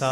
सा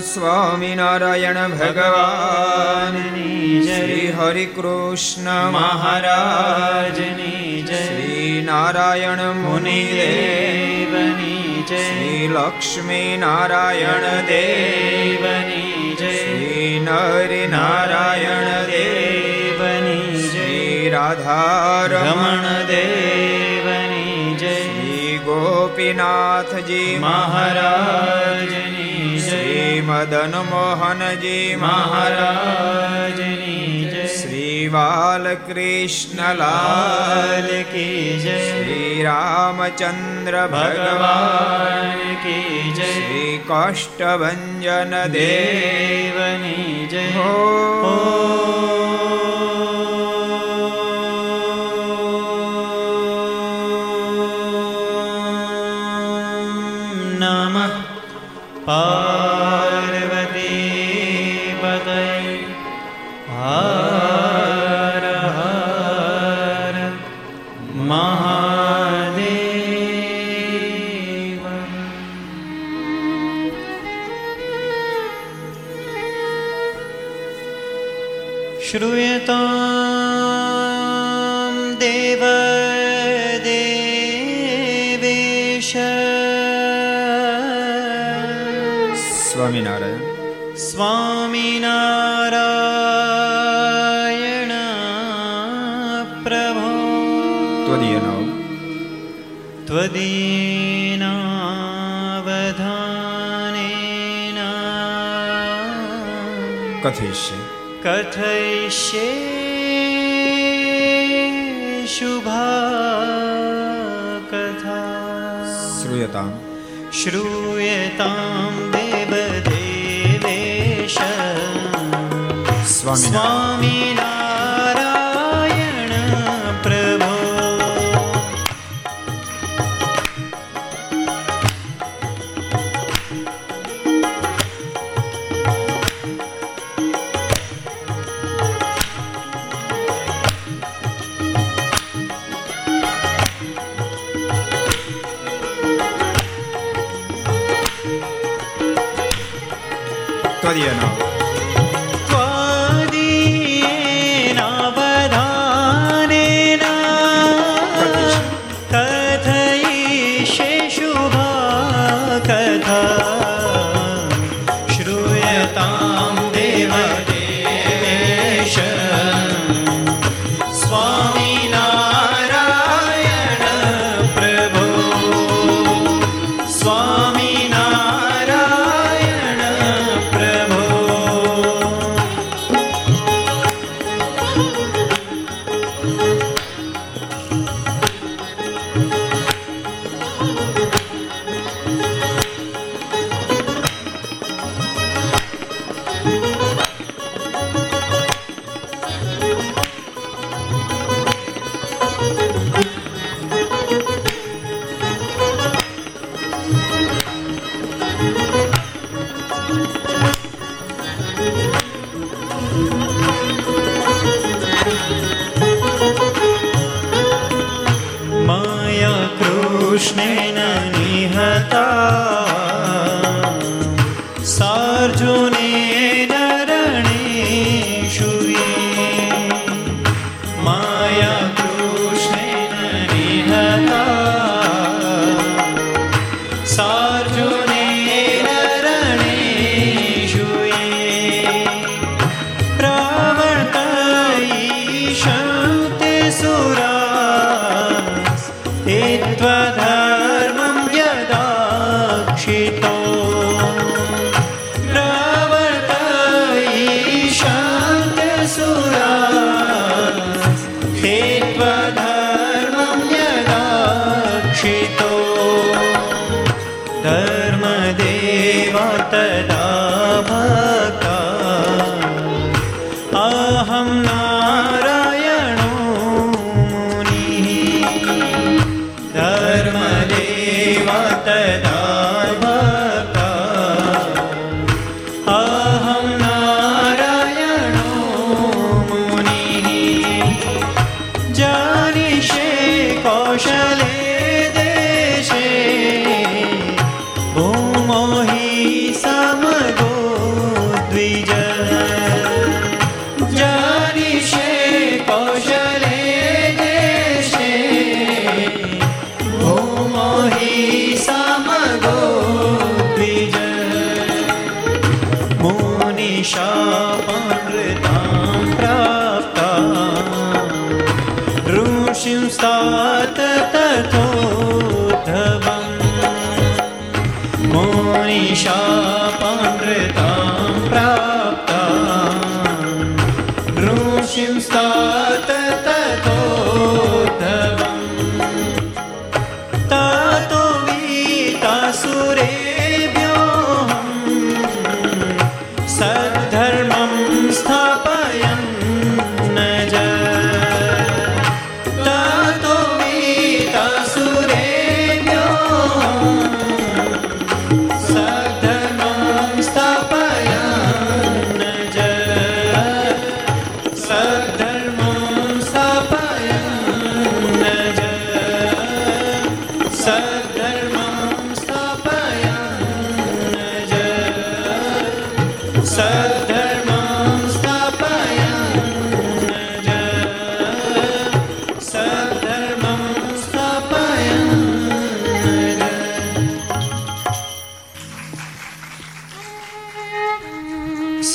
સ્વામિનારાયણ ભગવાનની શ્રી હરિકૃષ્ણ મહારાજની જય. શ્રી નારાયણ મુનિદેવની જય. શ્રી લક્ષ્મી નારાયણ દેવની જય. શ્રી નર નારાયણ દેવની શ્રી રાધારમણ દેવની જય. શ્રી ગોપીનાથજી મહારાજની મદન મોહનજી મહારાજ શ્રી બાલકૃષ્ણલાલ કી જય શ્રી રામચંદ્ર ભગવાન કી જય શ્રી કાષ્ટભન દેવની જય હો કથયિષ્ય કથયિષ્ય શુભા કથા શ્રૂયતામ. શ્રૂયતામ દેવ દેવેશ સ્વામી Diana.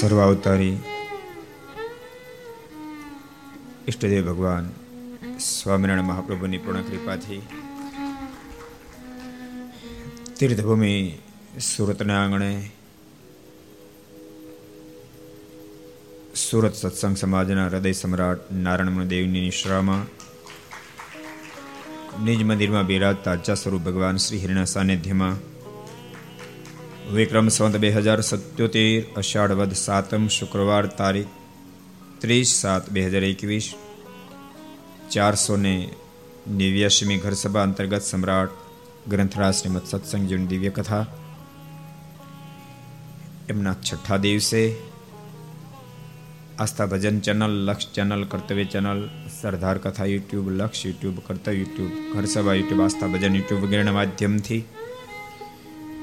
सर्वावतारी ઈષ્ટદેવ ભગવાન સ્વામિનારાયણ મહાપ્રભુની પૂર્ણ કૃપાથી તીર્થભૂમિ સુરતના આંગણે સુરત સત્સંગ સમાજના હૃદય સમ્રાટ નારાયણ દેવની નિશ્રામાં નિજ મંદિરમાં બિરાજતા તાજા સ્વરૂપ ભગવાન શ્રી હિરના સાનિધ્યમાં વિક્રમ સંત બે હજાર સત્યોતેર અષાઢ વધ સાતમ શુક્રવાર તારીખ ત્રીસ સાત બે હજાર એકવીસ ચારસો ને નેવ્યાસીમી ઘરસભા અંતર્ગત સમ્રાટ ગ્રંથરાજ શ્રીમદ સત્સંગ જીવન દિવ્ય કથા એમના છઠ્ઠા દિવસે Aastha Bhajan channel Laksh channel Kartavya channel Sardar Katha YouTube Laksh YouTube Kartavya YouTube Gharsabha YouTube Aastha Bhajan YouTube વગેરેના માધ્યમથી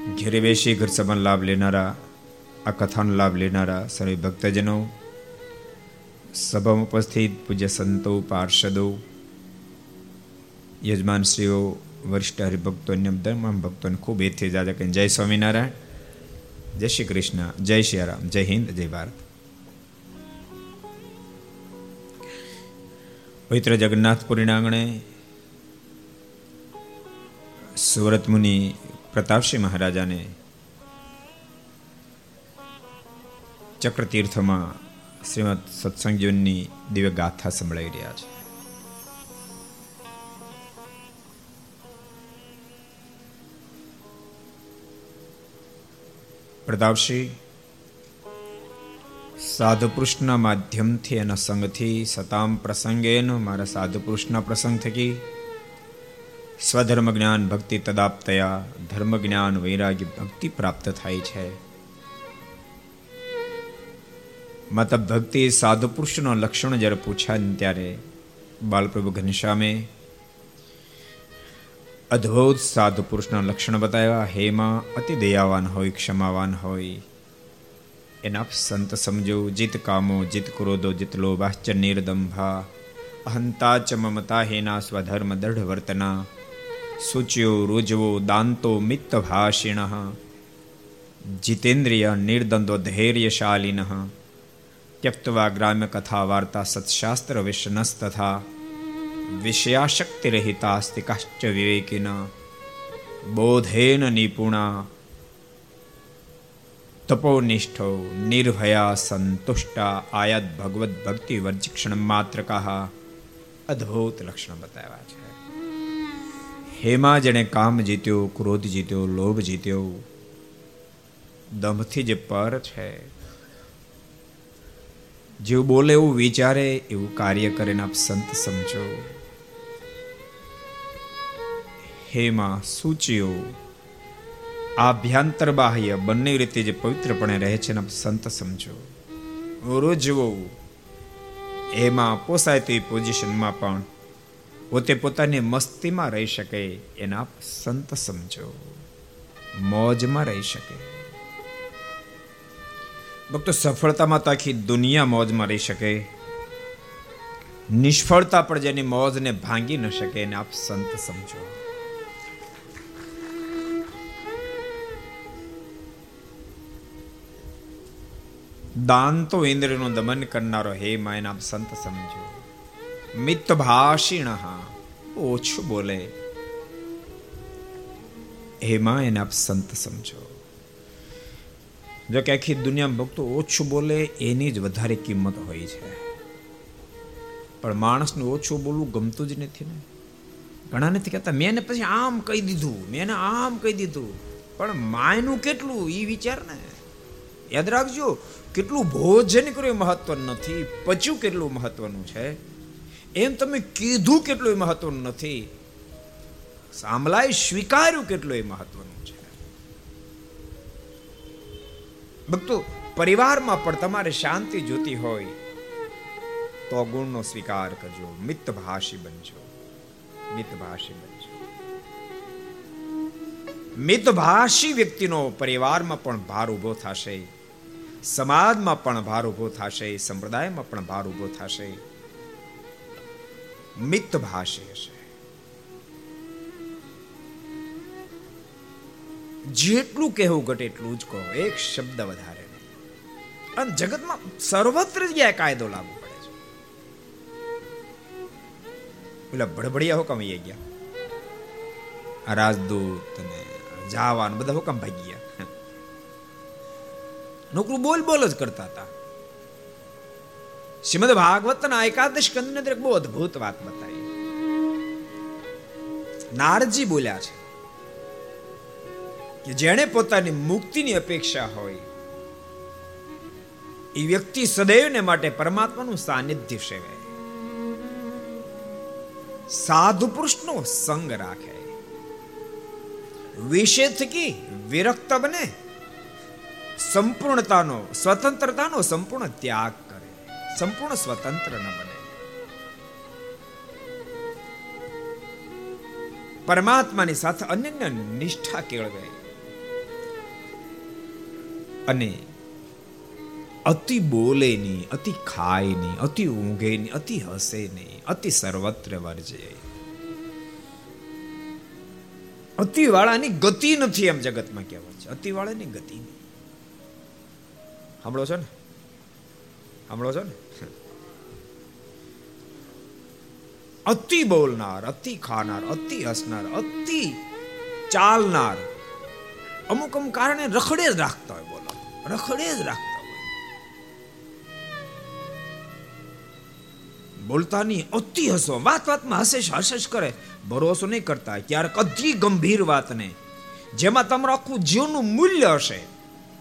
ઘેરે બેસી ઘર સભાનો લાભ લેનારા, આ કથાનો લાભ લેનારા સર્વે ભક્તજનો, સભામાં ઉપસ્થિત પૂજ્ય સંતો, પાર્ષદો, યજમાનશ્રીઓ, વરિષ્ઠ હરિભક્તો, અન્ય તમામ ભક્તોને ખૂબ એથી જાજા કહીને જય સ્વામિનારાયણ, જય શ્રી કૃષ્ણ, જય શ્રી રામ, જય હિન્દ, જય ભારત. પવિત્ર જગન્નાથપુરીના આંગણે સુરત મુનિ પ્રતાપસિંહ મહારાજાને ચક્રતીર્થમાં શ્રીમદ સત્સંગ દિવ્ય ગાથા સંભળાઈ રહ્યા છે. પ્રતાપસિંહ સાધુ પુરુષના માધ્યમથી એના સંગથી સતામ પ્રસંગેનો મારા સાધુ પુરુષના પ્રસંગ થકી સ્વધર્મ જ્ઞાન ભક્તિ તદાપ્તયા ધર્મ જ્ઞાન વૈરાગ્ય ભક્તિ પ્રાપ્ત થાય છે. મત ભક્તિ સાધુ પુરુષનો લક્ષણ જ્યારે પૂછ્યા ત્યારે બાલપ્રભુ ઘનશ્યામે, અદ્ભુત સાધુ પુરુષના લક્ષણ બતાવ્યા. હેમાં અતિ દયાવાન હોય, ક્ષમાવાન હોય. એના સંત સમજો. જીત કામો, જીત ક્રોધો, જીત લોભાશ્ચ નિર્દંભા અહંતા ચ મમતા હેના સ્વધર્મ દઢ વર્તના. સૂચ્યો રુજવો દાંતો મિત્ત ભાષિણ જીતેન્દ્રિય નિર્દંદો ધૈર્યશાલિન ત્યક્તવા ગ્રામ્ય કથા વાર્તા સત્શાસ્ત્ર વિષ્ણસ તથા વિષયાશક્તિ રહિતાસ્તિ કાશ્ચ વિવેકિન બોધેન નિપુણા તપોનિષ્ઠો નિર્ભયા સંતુષ્ટા આયાત ભગવત ભક્તિ વર્જિક્ષણ માત્ર કહા હેમાં જેણે કામ જીત્યો, ક્રોધ જીત્યો, લોભ જીત્યો. દમથી જે પર છે. જેવું બોલે એવું વિચારે, એવું કાર્ય કરીને આપ સંત સમજો. હેમાં સૂચિયો, આભ્યંતર બાહ્ય, બંને રીતે જે પવિત્રપણે રહે છે ને સંત સમજો. રોજવો એમાં પોસાય તે પોઝિશનમાં પણ પોતે પોતાની મસ્તીમાં રહી શકે, એને આપ સંત સમજો. મોજમાં રહી શકે. ભક્તો, સફળતામાં તો આખી દુનિયા મોજમાં રહી શકે. નિષ્ફળતા પણ જેની મોજને ભાંગી ન શકે, એને આપ સંત સમજો. દાન તો ઇન્દ્રનું દમન કરનારો હે માયન આપ સંત સમજો. મિત ભાષિણ ઓછું બોલે હેમાં એને આપ સંત સમજો જો કે આખી દુનિયામાં ભક્તો ઓછું બોલે એની જ વધારે કિંમત હોય છે પણ માણસને ઓછું બોલવું ગમતું જ નથી ને ઘણા નથી કહેતા મેં એને પછી આમ કહી દીધું મેં એને આમ કહી દીધું પણ માયનું કેટલું એ વિચાર ને યાદ રાખજો કેટલું ભોજન કર્યું મહત્વ નથી પચ્યું કેટલું મહત્વનું છે। એમ તમે કીધું કેટલું મહત્વનું નથી. સાંભળાય સ્વીકાર્યું કેટલું મહત્વનું છે. ભક્તો, પરિવારમાં પણ તમારે શાંતિ જોતી હોય તો ગુણનો સ્વીકાર કરજો. મિતભાષી બનજો. મિતભાષી બનજો. મિતભાષી વ્યક્તિનો પરિવારમાં પણ ભાર ઊભો થશે. સમાજમાં પણ ભાર ઊભો થશે. સંપ્રદાયમાં પણ ભાર ઊભો થશે. મિતભાષી છે જેટલું કહેવું ઘટે એટલું જ કહો એક શબ્દ વધારે નહીં અને જગતમાં સર્વત્ર જગ્યાએ કાયદો લાગુ પડે છે પેલા ભડભડિયા હુકમ આવી ગયા આ રાજદૂત અને જાવાન બધા હુકમ ભાગી ગયા નોકરું બોલ બોલ જ કરતા હતા શ્રીમદ ભાગવતના એકાદશ કંદની અંદર બહુ અદ્ભુત વાત બતાવી. નારજી બોલ્યા છે કે જેણે પોતાની મુક્તિની અપેક્ષા હોય, એ વ્યક્તિ સદૈવને માટે પરમાત્માનું સાનિધ્ય સેવે. સાધુ પુરુષનો સંગ રાખે. વિશે થકી વિરક્ત બને. સંપૂર્ણતાનો, સ્વતંત્રતાનો સંપૂર્ણ ત્યાગ સંપૂર્ણ સ્વતંત્ર ન બને. પરમાત્માની સાથે અનન્ય નિષ્ઠા કેળવે. અને અતિ બોલે નહીં અતિ ખાય નહીં અતિ ઊંઘે નહીં અતિ હસે નહીં અતિ સર્વત્ર વર્જે. અતિ વાળાની ગતિ નથી એમ જગતમાં કહેવાય છે. અતિ વાળાની ગતિ નહીં. સાંભળો છો ને? સાંભળો છો ને? અતિ બોલનાર, અતિ ખાનાર, અતિ હસનાર, અતિ ચાલનાર. અમુક અમુક કારણે રખડે જ રાખતા હોય બોલો. રખડે જ રાખતા હોય. બોલતા નહીં અતિ હસો. વાત વાતમાં હશે હસેશ કરે. ભરોસો નહીં કરતા ક્યારેક અતિ ગંભીર વાતને. જેમાં તમારું આખું જીવનનું મૂલ્ય હશે.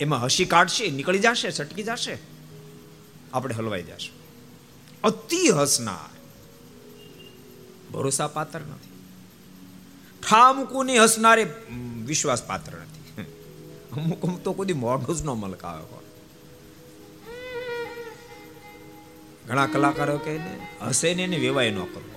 એમાં હસી કાઢશે, નીકળી જશે છટકી જશે. આપણે હલવાઈ જશું. અતિ હસનાર. ભરોસા પાત્ર નથી. ઠામકુની હસનારે વિશ્વાસ પાત્ર નથી. અમુક અમુક તો કોઈ મોઢું જ ન મલકાવે કોણ. ઘણા કલાકારો કહે ને હસે ને એને વેવાય ન કરવો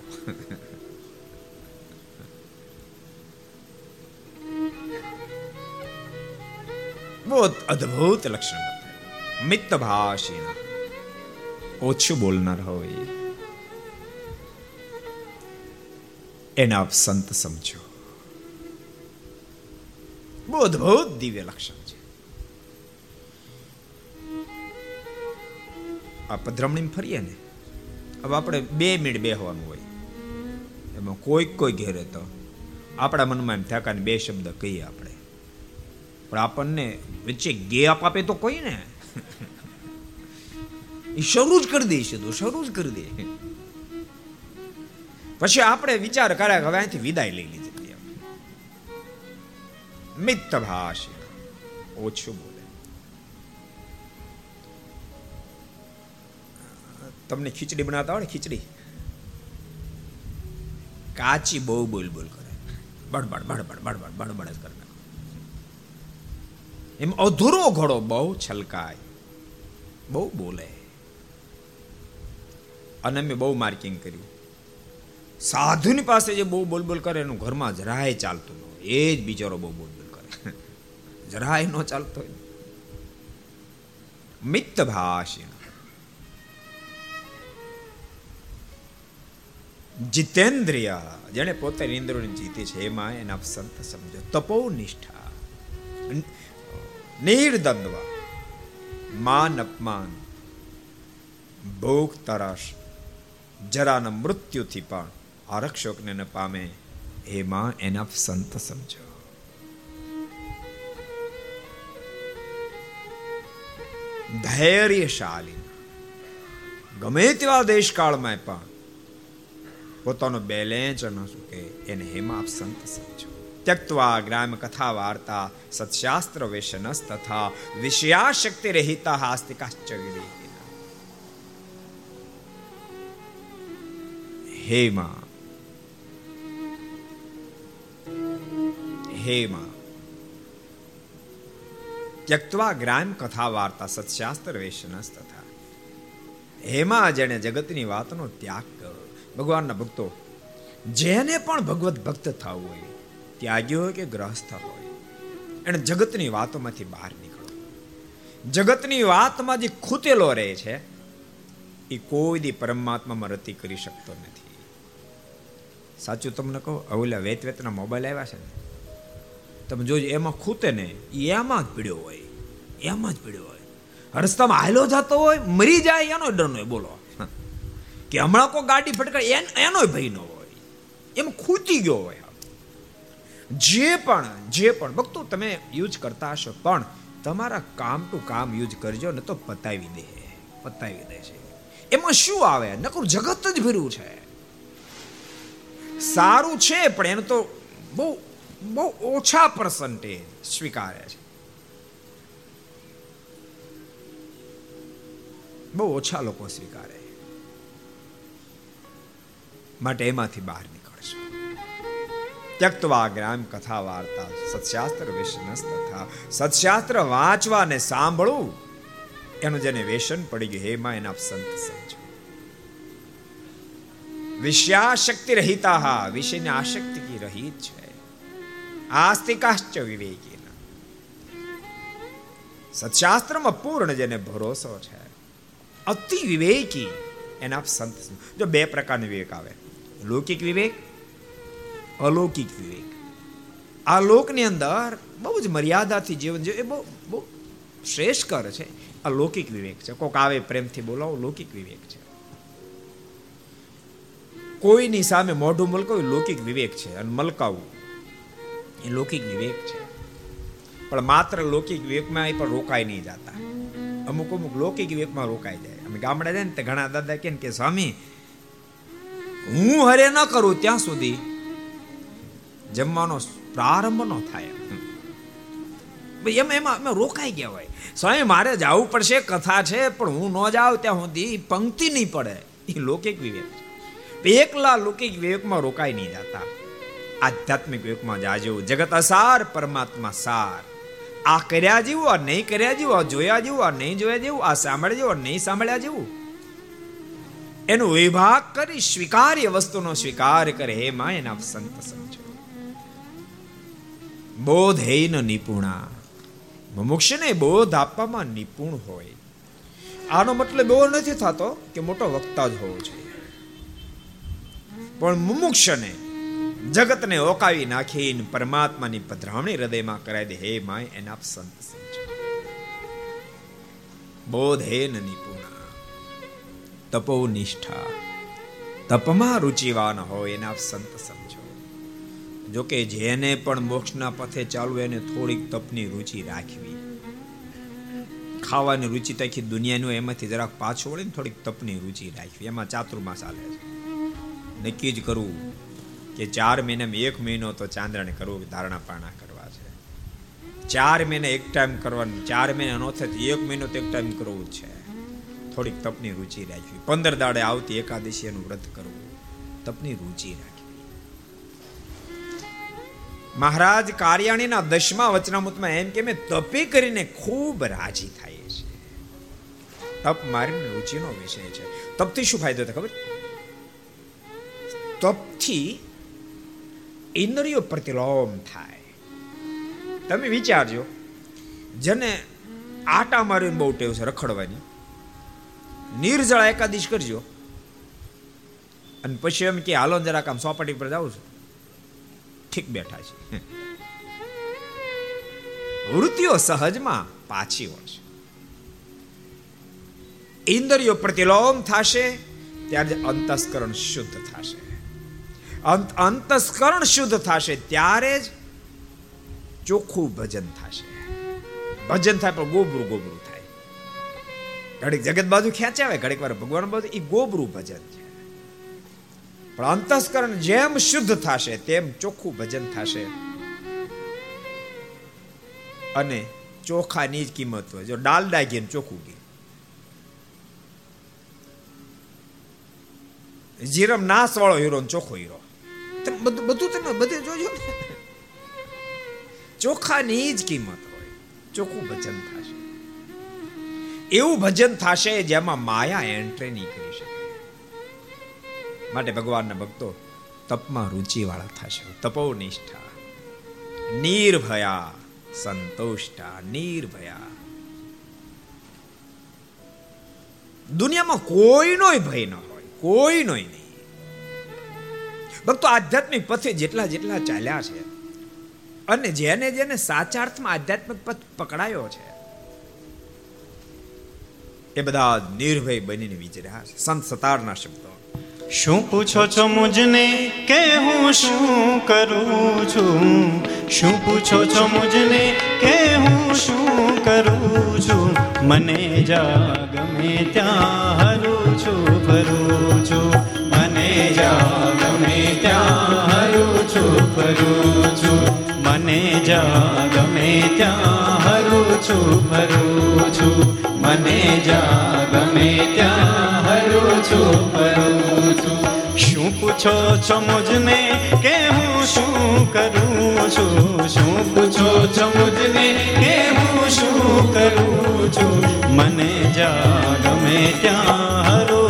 બહુ અદ્ભુત લક્ષણ બતાવે મિત્ત ભાષી ઓછું બોલનાર હોય. એને આપ સંત સમજો. બહુ અદ્ભુત દિવ્ય લક્ષણ છે. આ પધરામણી ફરીએ ને? હવે આપણે બે મિનિટ બેહવાનું હોય. એમાં કોઈક કોઈ ઘેરે તો આપણા મનમાં એમ થયા બે શબ્દ કહીએ આપણે. પણ આપણને વચ્ચે ગેપ આપે તો કોઈ ને? એ શરૂ જ કરી દઈશું તો, શરૂ જ કરી દે. પછી આપણે વિચાર કર્યા હવે અહીંથી વિદાય લઈ લીધી મિત્ત ભાષ, ઓછું બોલે. તમને ખીચડી બનાવતા હોય ખીચડી? કાચી બહુ બોલ બોલ કરે. બડબડ બડબડ બડબડ બડબડ જ કરે. એમ અધૂરો ઘોડો બહુ છલકાય. બહુ બોલે. અને મેં બહુ માર્કિંગ કર્યું સાધુની પાસે જે બહુ બોલ બોલ કરે, એનું ઘરમાં જરાય ચાલતું ન એ જ બિચારો બહુ બોલ બોલ કરે. જરાય ન ચાલતો હોય. મિત્ત ભાષી જીતેન્દ્રિય જેને પોતાની ઇન્દ્રોને જીતી છે, એમાં એના સંત સમજો. તપો નિષ્ઠા નિર્દંદવા માન અપમાન ભોગ તરસ જરાન મૃત્યુથી પણ આ રક્ષકને ન પામે એમાં એના સંત સમજો ધૈર્યશાલી ગમે તેવા દેશકાળમાં પણ પોતાનો બેલેન્સ ન ચૂકે એને હેમાં આપ સંત સમજો ત્યક્તવા ગ્રામ કથા વાર્તા સત્શાસ્ત્ર વેશનસ તથા વિષયાશક્તિ રહિતા હાસ્તિકાશ્ચર્ય હે માં હે માં ત્યક્તવા ગ્રામ કથા વાર્તા સત્શાસ્ત્ર વેશનસ તથા હેમાં જેણે જગતની વાતનો ત્યાગ કર્યો ભગવાનના ભક્તો જેને પણ ભગવત ભક્ત થવું હોય ત્યાગી હોય કે ગ્રહસ્થ હોય એણે જગતની વાતોમાંથી બહાર નીકળો જગતની વાતમાં જે ખૂતેલો રહે છે એ કોઈ દી પરમાત્મામાં રતી કરી શકતો નથી સાચું તમને કહો? અવલા વેત વેતના મોબાઈલ આવ્યા છે ને. તમે જોજો, એમાં ખૂતે ને એમાં જ પીડ્યો હોય. એમાં જ પીડ્યો હોય. રસ્તામાં હાલો જતો હોય, મરી જાય, એનો ડર નો બોલો. કે હમણાં કોઈ ગાડી ફટકાય એનો ભય નો હોય. એમ ખૂતી ગયો હોય. જે પણ જે પણ, ભક્તો તમે યુઝ કરતા હશો, પણ તમારા કામ ટુ કામ યુઝ કરજો, ને તો પતાવી દે. પતાવી દે છે. એમાં શું આવે? નકરું જગત જ ભર્યું છે. સારું છે, પણ એને તો બહુ બહુ ઓછા પર્સન્ટેજ સ્વીકારે છે. બહુ ઓછા લોકો સ્વીકારે. માટે એમાંથી બહાર નીકળશો. ત્યક્તવા ગ્રામ કથા વાર્તા સત્શાસ્ત્ર વિષ્ણસ તથા સત્શાસ્ત્ર વાંચવા ને સાંભળવું. એનું જેને વેશન પડી ગયું, હે માં એના સંત. વિષયાશક્તિ રહિતા વિષયની આશક્તિ રહિત છે આસ્તિકાશ્ચ વિવેકી સત્શાસ્ત્રમાં પૂર્ણ જેને ભરોસો છે અતિ વિવેકી એના સંત જો બે પ્રકારનો વિવેક આવે લૌકિક વિવેક અલૌકિક વિવેક આ લોકની અંદર બહુ જ મર્યાદાથી જીવન જીવ એ બહુ બહુ શ્રેષ્ઠ કર છે આ લૌકિક વિવેક છે કોક આવે પ્રેમથી બોલાવો લૌકિક વિવેક છે કોઈની સામે મોઢું મલકાવું લૌકિક વિવેક છે અને મલકાવું એ લૌકિક વિવેક છે. પણ માત્ર લૌકિક વિવેકમાં એ પણ રોકાઈ નહીં જતા. અમુક અમુક લૌકિક વિવેકમાં રોકાઈ જાય. અમે ગામડે જાય ને તે ઘણા દાદા કે કે, સ્વામી, હું હરે ન કરું ત્યાં સુધી જમવાનો પ્રારંભ ન થાય. એમ એમાં અમે રોકાઈ ગયા હોય. સ્વામી, મારે જવું પડશે, કથા છે, પણ હું ન જાઉં ત્યાં સુધી, પંક્તિ નહીં પડે. એ લૌકિક વિવેક એકલા લૌકિક વિવેકમાં રોકાઈ નહીં જતા. આધ્યાત્મિક વિવેકમાં જાજો. જગત અસાર, પરમાત્મા સાર. આ કર્યા જેવું, આ નહીં કર્યા જેવું, આ જોયા જેવું, આ નહીં જોયા જેવું, આ સાંભળ્યા જેવું નહીં સાંભળ્યા જેવું. એનો વિભાગ કરી સ્વીકાર્ય વસ્તુનો સ્વીકાર કરે. હે માં, એના સંત સમજો. ન નિપુણા. મુમુક્ષને બોધ આપવામાં નિપુણ હોય. આનો મતલબ એવો નથી થતો કે મોટો વક્તા જ હોવો જોઈએ. પણ મુમુક્ષને જગતને ઓકાવી નાખીને પરમાત્માની પધરામણી હૃદયમાં કરાવી દે. હે માય, એના સંત બોધ હે નિપુણા. તપો નિષ્ઠા તપમાં રુચિવાન હોય, એના સંત સમજો. જોકે જેને પણ મોક્ષના પથે ચાલવું એને થોડીક તપની રુચિ રાખવી. ખાવાની રુચિ તાખી દુનિયાનું એમાંથી જરાક પાછું વળે ને થોડીક તપની રુચિ રાખવી. એમાં ચાતુર્માસ ચાલે છે. નક્કી જ કરવું કે ચાર મહિનામાં એક મહિનો તો ચાંદ્રાને કરવું ધારણા પાણા કરવા છે. ચાર મહિના એક ટાઈમ કરવાનું, ચાર મહિના નો થાય એક મહિનો તો એક ટાઈમ કરવું છે. થોડીક તપની રુચિ રાખવી. પંદર દાડે આવતી એકાદશી એનું વ્રત કરવું. તપની રુચિ રાખવી. મહારાજ કાર્યાણીના દશમા વચનામૃતમાં એમ કે, મેં તપે કરીને ખૂબ રાજી થાય છે. તપ મારીને રુચિનો વિષય છે. તપથી શું ફાયદો થાય ખબર? તપથી ઇન્દ્રિયો પ્રતિલોમ થાય. તમે વિચારજો, જેને આટા મારીને બહુ ટેવ છે રખડવાની, નિર્જળા એકાદીશ કરજો. અને પછી એમ કે, હાલો જરાક આમ સોપાટી પર જાઉં છું. ઠીક બેઠા છે. વૃત્તિઓ સહજમાં પાછી વળશે ઇન્દ્રિયો પ્રતિલોમ થશે, ત્યારે અંતસ્કરણ શુદ્ધ થશે. અંતસ્કરણ શુદ્ધ થશે ત્યારે જ ચોખ્ખું ભજન થશે. ભજન થાય પણ ગોબરું ગોબરું થાય. ઘડીક જગત બાજુ ખેંચાવે, ઘડીક વાર ભગવાન બાજુ એ ગોબરું ભજન છે. પણ અંતસ્કરણ જેમ શુદ્ધ થશે, તેમ ચોખ્ખું ભજન થશે. અને ચોખાની જ કિંમત હોય. જો ડાલડા ઘી ચોખ્ખું ઘી જીરમ નાશ વાળો હીરો ચોખ્ખો હીરો. બધું તમે બધે જોજો ચોખાની જ કિંમત હોય. ચોખ્ખું ભજન થશે. એવું ભજન થશે જેમાં માયા એન્ટ્રી નહીં કરી શકે. માટે ભગવાનના ભક્તો તપમાં રુચિવાળા થશે. તપો નિષ્ઠા નિર્ભયા સંતોષતા નિર્ભયા. દુનિયામાં કોઈનો ભય ન હોય. કોઈનો નહીં. ભક્તો, આધ્યાત્મિક પથે જેટલા જેટલા ચાલ્યા છે અને જેને જેને સાચા અર્થમાં આધ્યાત્મિક પથ પકડાયો છે, એ બધા નિર્ભય બનીને વિચર્યા સંત સતારના શબ્દો. શું પૂછો છો મુજને કે હું શું કરું છું? શું પૂછો છો મુજને કે હું શું કરું છું? મને જા ગમે ત્યાં હરું છું, ફરું છું. મને જા ગમે ત્યાં હરું છું, ફરું છું. મને જા ગમે ત્યાં હરું છું, ફરું છું. મને જા ગમે ત્યાં હરું છું, ફરું છું. શું પૂછો છો મુજને કે હું શું કરું છું? શું પૂછો છો મુજને કે હું શું કરું છું? મને જા ગમે ત્યાં હરું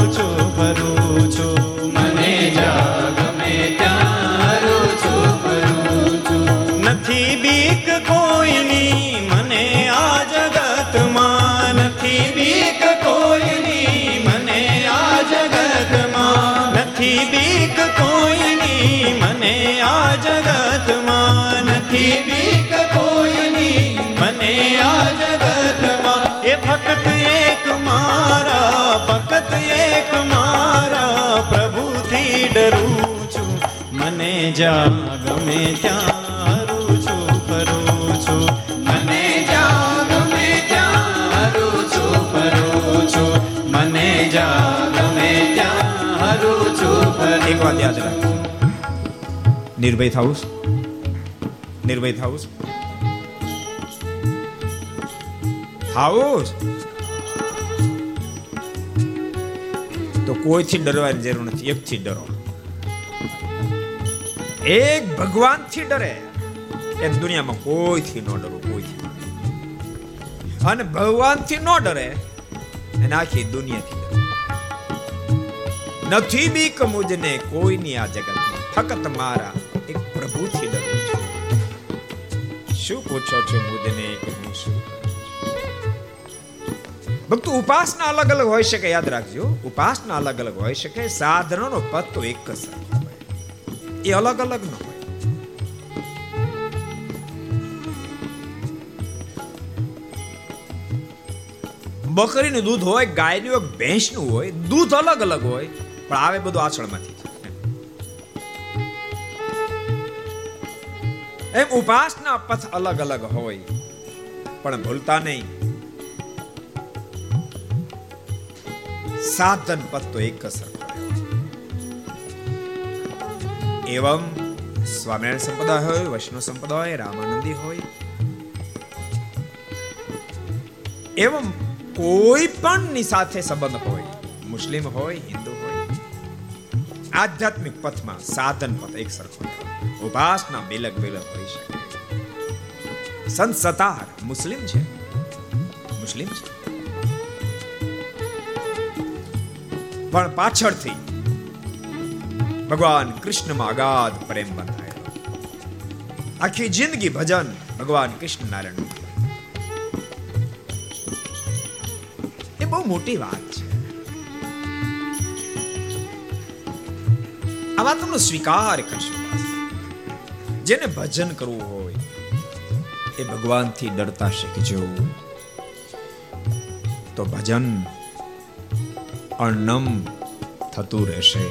જા ગમે ત્યાં હરું છું ફરું છું મને જા ગમે ત્યાં હરું છું ફરું છું મને જા ગમે ત્યાં હરું છું ફરું એક વાત યાદ રાખજો નિર્ભય થવું? નિર્ભય થવું છે? થાવું? તો કોઈથી ડરવાની જરૂર નથી એકથી ડરો એક ભગવાનથી ડરે. એમ દુનિયામાં કોઈથી ન ડરવું કોઈથી અને ભગવાનથી ન ડરે, એને આખી દુનિયાથી ડરે. નથી બીક મુજને, કોઈની આ જગતમાં. ફક્ત મારા એક પ્રભુથી ડરું છું. શું પૂછો છો મુજને, કે હું શું ભક્તો, ઉપાસના અલગ અલગ હોઈ શકે, યાદ રાખજો. ઉપાસના અલગ અલગ હોઈ શકે. સાધનોનો પદ તો એક જ એ અલગ અલગ ન હોય. બકરીનું દૂધ હોય, ગાયનું હોય, ભેંસનું હોય, દૂધ અલગ અલગ હોય, પણ આવે બધું આચળમાંથી. એમ ઉપાસના પથ અલગ અલગ હોય, પણ ભૂલતા નહીં. સાધન પથ તો એક જ એવમ સ્વામિનારાયણ સંપ્રદાય હોય વૈષ્ણવ સંપ્રદાય હોય રામાનંદી હોય એવમ કોઈ પણ ની સાથે સંબંધ હોય મુસ્લિમ હોય હિન્દુ હોય આધ્યાત્મિક પથમાં સાધન પથ એક સરખો ઉપાસના બેલક બેલક હોઈ શકે સંત સતાર મુસ્લિમ છે મુસ્લિમ છે પણ પાછળથી ભગવાન કૃષ્ણમાં અગાધ પ્રેમ બંધાયેલો આખી જિંદગી ભજન ભગવાન કૃષ્ણ નારાયણ એ બહુ મોટી વાત છે આ વાતનો સ્વીકાર કરશો જેને ભજન કરવું હોય એ ભગવાનથી ડરતા શીખજો તો ભજન અણનમ થતું રહેશે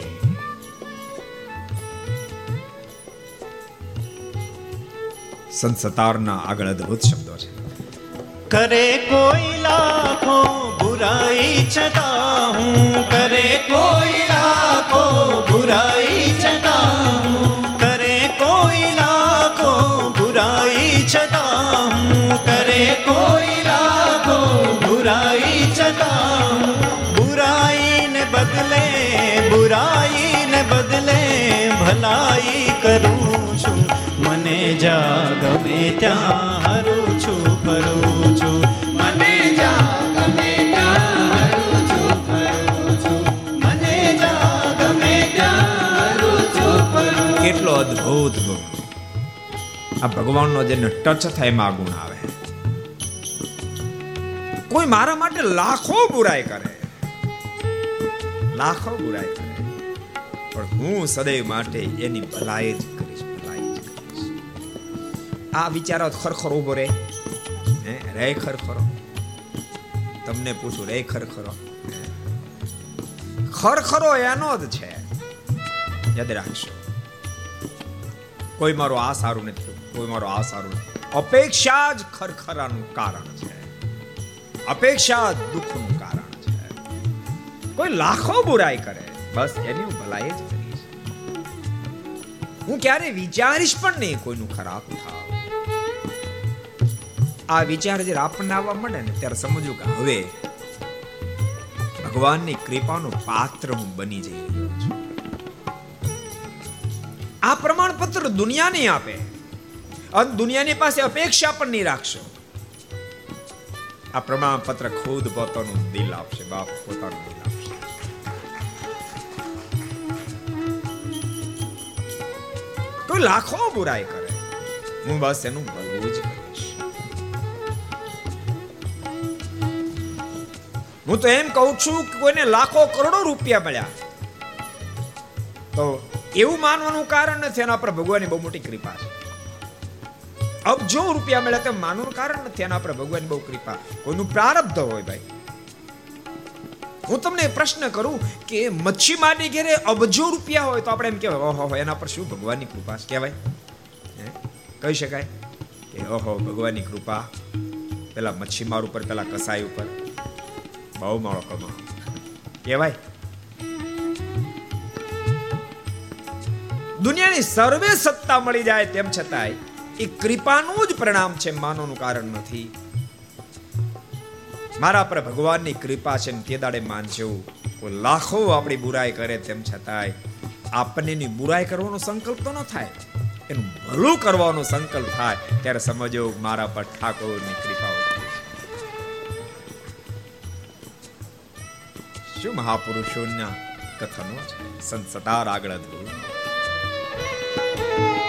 સંત સતારના આગળ અદ્ભુત શબ્દો છે કરે કોઈ લાખો બુરાઈ છતાં હું કરે કોઈ લાખો બુરાઈ છતાં હું કરે કોઈ લાખો બુરાઈ છતાં હું કરે કોઈ લાખો બુરાઈ છતાં હું બુરાઈને બદલે બુરાઈને બદલે ભલાઈ કરું છું. મને જા ગમે ત્યાં હરું છું. ફરું છું મને જા કેટલો અદ્ભુત ગુણ. આ ભગવાનનો જેને ટચ થાય એમાં ગુણ આવે. કોઈ મારા માટે લાખો બુરાઈ કરે. લાખો બુરાઈ કરે. પણ હું સદૈવ માટે એની ભલાઈ જ કરીશ, ભલાઈ જ કરીશ. આ વિચારો ખરખર ઊભો રે. હે, રે ખરખરો. તમને પૂછું, રે ખરખરો? ખરખરો એનો જ છે. યાદ રાખશો કોઈ મારો આ સારું નથી કોઈ મારો આ સારું નથી. અપેક્ષા જ ખરખરાનું કારણ છે. અપેક્ષા દુઃખનું કારણ છે. કોઈ લાખો બુરાઈ કરે. બસ, એની હું ભલાઈ જ કરીશ. હું ક્યારે વિચારીશ પણ નહીં કોઈનું ખરાબ થાવ. આ વિચાર જ્યારે આપણને આવવા મળે ને ત્યારે સમજવું કે હવે ભગવાનની કૃપાનું પાત્ર હું બની જઈ રહ્યો છું. આ પ્રમાણપત્ર દુનિયા આપે. અને દુનિયાની પાસે અપેક્ષા પણ નહીં રાખશો. આ પ્રમાણપત્ર ખુદ પોતાનું દિલ આપશે, બાપ પોતાનું દિલ આપશે. લાખો બુરાઈ કરે. હું બસ એનું ભલું જ કરીશ. હું તો એમ કહું છું કે કોઈને લાખો કરોડો રૂપિયા મળ્યા. તો એવું માનવાનું કારણ નથી. એના પર ભગવાનની બહુ મોટી કૃપા છે. અબજો રૂપિયા મળ્યા તો માનવાનું કારણ નથી. એના પર ભગવાનની બહુ કૃપા. કોઈનું પ્રારબ્ધ હોય ભાઈ. હું તમને પ્રશ્ન કરું કે મચ્છી મારી ઘેરે અબજો રૂપિયા હોય તો આપણે એમ કહેવાય, ઓહો એના પર શું ભગવાનની કૃપા કહેવાય? કહી શકાય કે, ઓહો, ભગવાનની કૃપા. પેલા મચ્છીમાર ઉપર, પેલા કસાઈ ઉપર. બહુ માળો કમા. કહેવાય? દુનિયાની સર્વે સત્તા મળી જાય તેમ છતાંય એ કૃપાનું જ પરિણામ છે, માનોનું કારણ નથી. મારા પર ભગવાનની કૃપા છે તે દાડે માનજો. લાખો આપણી બુરાઈ કરે તેમ છતાંય આપણને બુરાઈ કરવાનો સંકલ્પ તો ન થાય. એનું ભલું કરવાનો સંકલ્પ થાય. ત્યારે સમજો મારા પર ઠાકોરની કૃપા શું મહાપુરુષોના કથનો છે સંસતાર આગળ અદભુત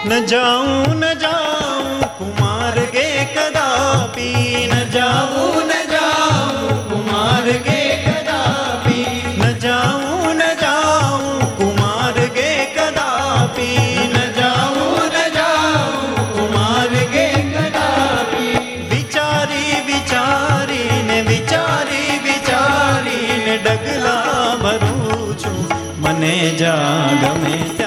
न जाऊं न जाऊं कुमार गे कदापि न जाऊं न जाऊं कुमार गे कदापि न जाऊं न जाऊं कुमार गे कदापि न जाऊं न जाऊं कुमार गे कदापि विचारी विचारी ने विचारी विचारी ने डगला भरू છું મને જા ગમે ત્યાં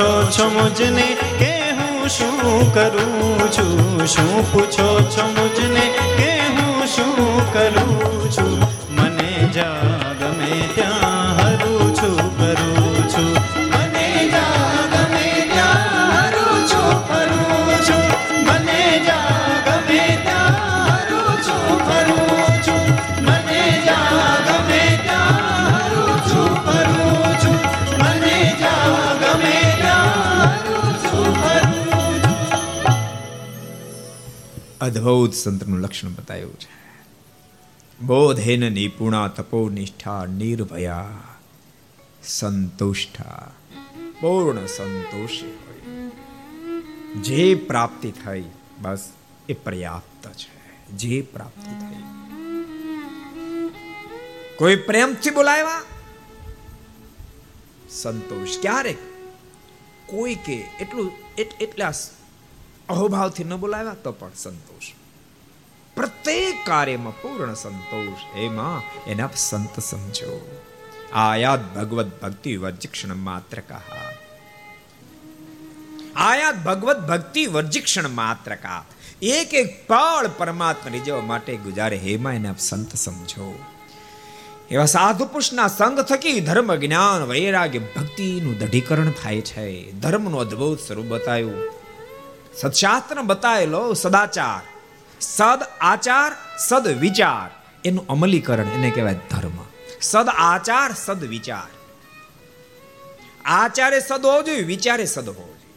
પૂછો છો મુજને કે હું શું કરું છું? શું પૂછો છો મુજને કે હું શું કરું છું? અદ્ભુત સંતનું લક્ષણ બતાવ્યું છે. બોધેન નિપુણા તપોનિષ્ઠા નિર્ભયા સંતુષ્ઠા. પૂર્ણ સંતોષ હોય. જે પ્રાપ્તિ થઈ, બસ એ પર્યાપ્ત છે. જે પ્રાપ્તિ થઈ. કોઈ પ્રેમથી બોલાવ્યા? સંતોષ ક્યારેક કોઈ કે, એટલું એટલા અહોભાવથી ન બોલાવ્યા તો પણ સંતોષ. પ્રત્યેક કાર્યમાં પૂર્ણ સંતોષ. એમાં એના સંત સમજો. આયાત ભગવત ભક્તિ વર્જિક્ષણ માત્ર કહા આયાત ભગવત ભક્તિ વર્જિક્ષણ માત્ર કા એક એક પળ પરમાત્મા રીજવા માટે ગુજારે. હેમાં એને સંત સમજો. એવા સાધુ પુરુષના સંગ થકી ધર્મ જ્ઞાન વૈરાગ્ય ભક્તિનું દઢીકરણ થાય છે. ધર્મનું અદ્ભુત સ્વરૂપ બતાવ્યું સત્શાસ્ત્ર બતાવેલો સદાચાર. સદ આચાર, સદ વિચાર. એનું અમલીકરણ એને કહેવાય ધર્મ. સદ આચાર, સદ વિચાર. આચારે સદ હોવો જોઈએ, વિચારે સદ હોવો જોઈએ.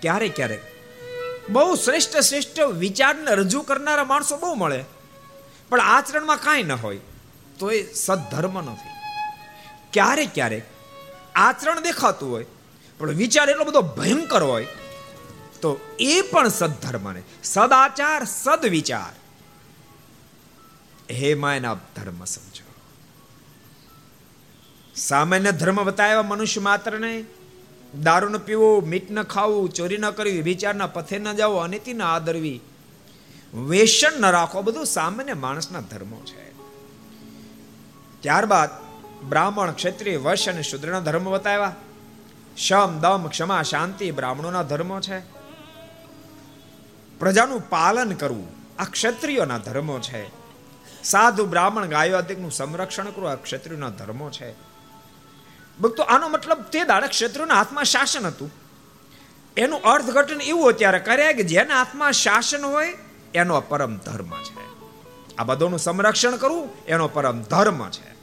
ક્યારેક ક્યારેક બહુ શ્રેષ્ઠ શ્રેષ્ઠ વિચારને રજૂ કરનારા માણસો બહુ મળે. પણ આચરણમાં કાંઈ ન હોય, તો એ સદધર્મ નથી. ક્યારેક ક્યારેક આચરણ દેખાતું હોય, પણ વિચાર એટલો બધો ભયંકર હોય તો એ પણ સદધર્મ ને સદાચાર, સદવિચાર. હે માયના ધર્મ સમજો. સામાન્ય ધર્મ બતાવ્યા મનુષ્ય માત્ર ને દારૂ ન પીવો, મીટ ન ખાવું, ચોરી ન કરવી વિચારના પથે ન જાવો અનિતિ ન આદરવી. વેસન ન રાખો બધું સામાન્ય માણસના ધર્મો છે. ત્યારબાદ બ્રાહ્મણ, ક્ષત્રિય વૈશ્ય અને શુદ્રના ધર્મ બતાવ્યા. શમ, દમ, ક્ષમા, શાંતિ, બ્રાહ્મણોના ધર્મો છે. પ્રજાનું પાલન કરવું આ ક્ષત્રિયોના ધર્મો છે. સાધુ બ્રાહ્મણ ગાયો આદિકનું સંરક્ષણ કરવું આ ક્ષત્રિયોના ધર્મો છે. ભક્તો, આનો મતલબ તે દાડે ક્ષત્રિયોના હાથમાં શાસન હતું. એનું અર્થઘટન એવું અત્યારે કર્યા કે જેના હાથમાં શાસન હોય, એનો પરમ ધર્મ છે. આ બધોનું સંરક્ષણ કરવું, એનો પરમ ધર્મ છે.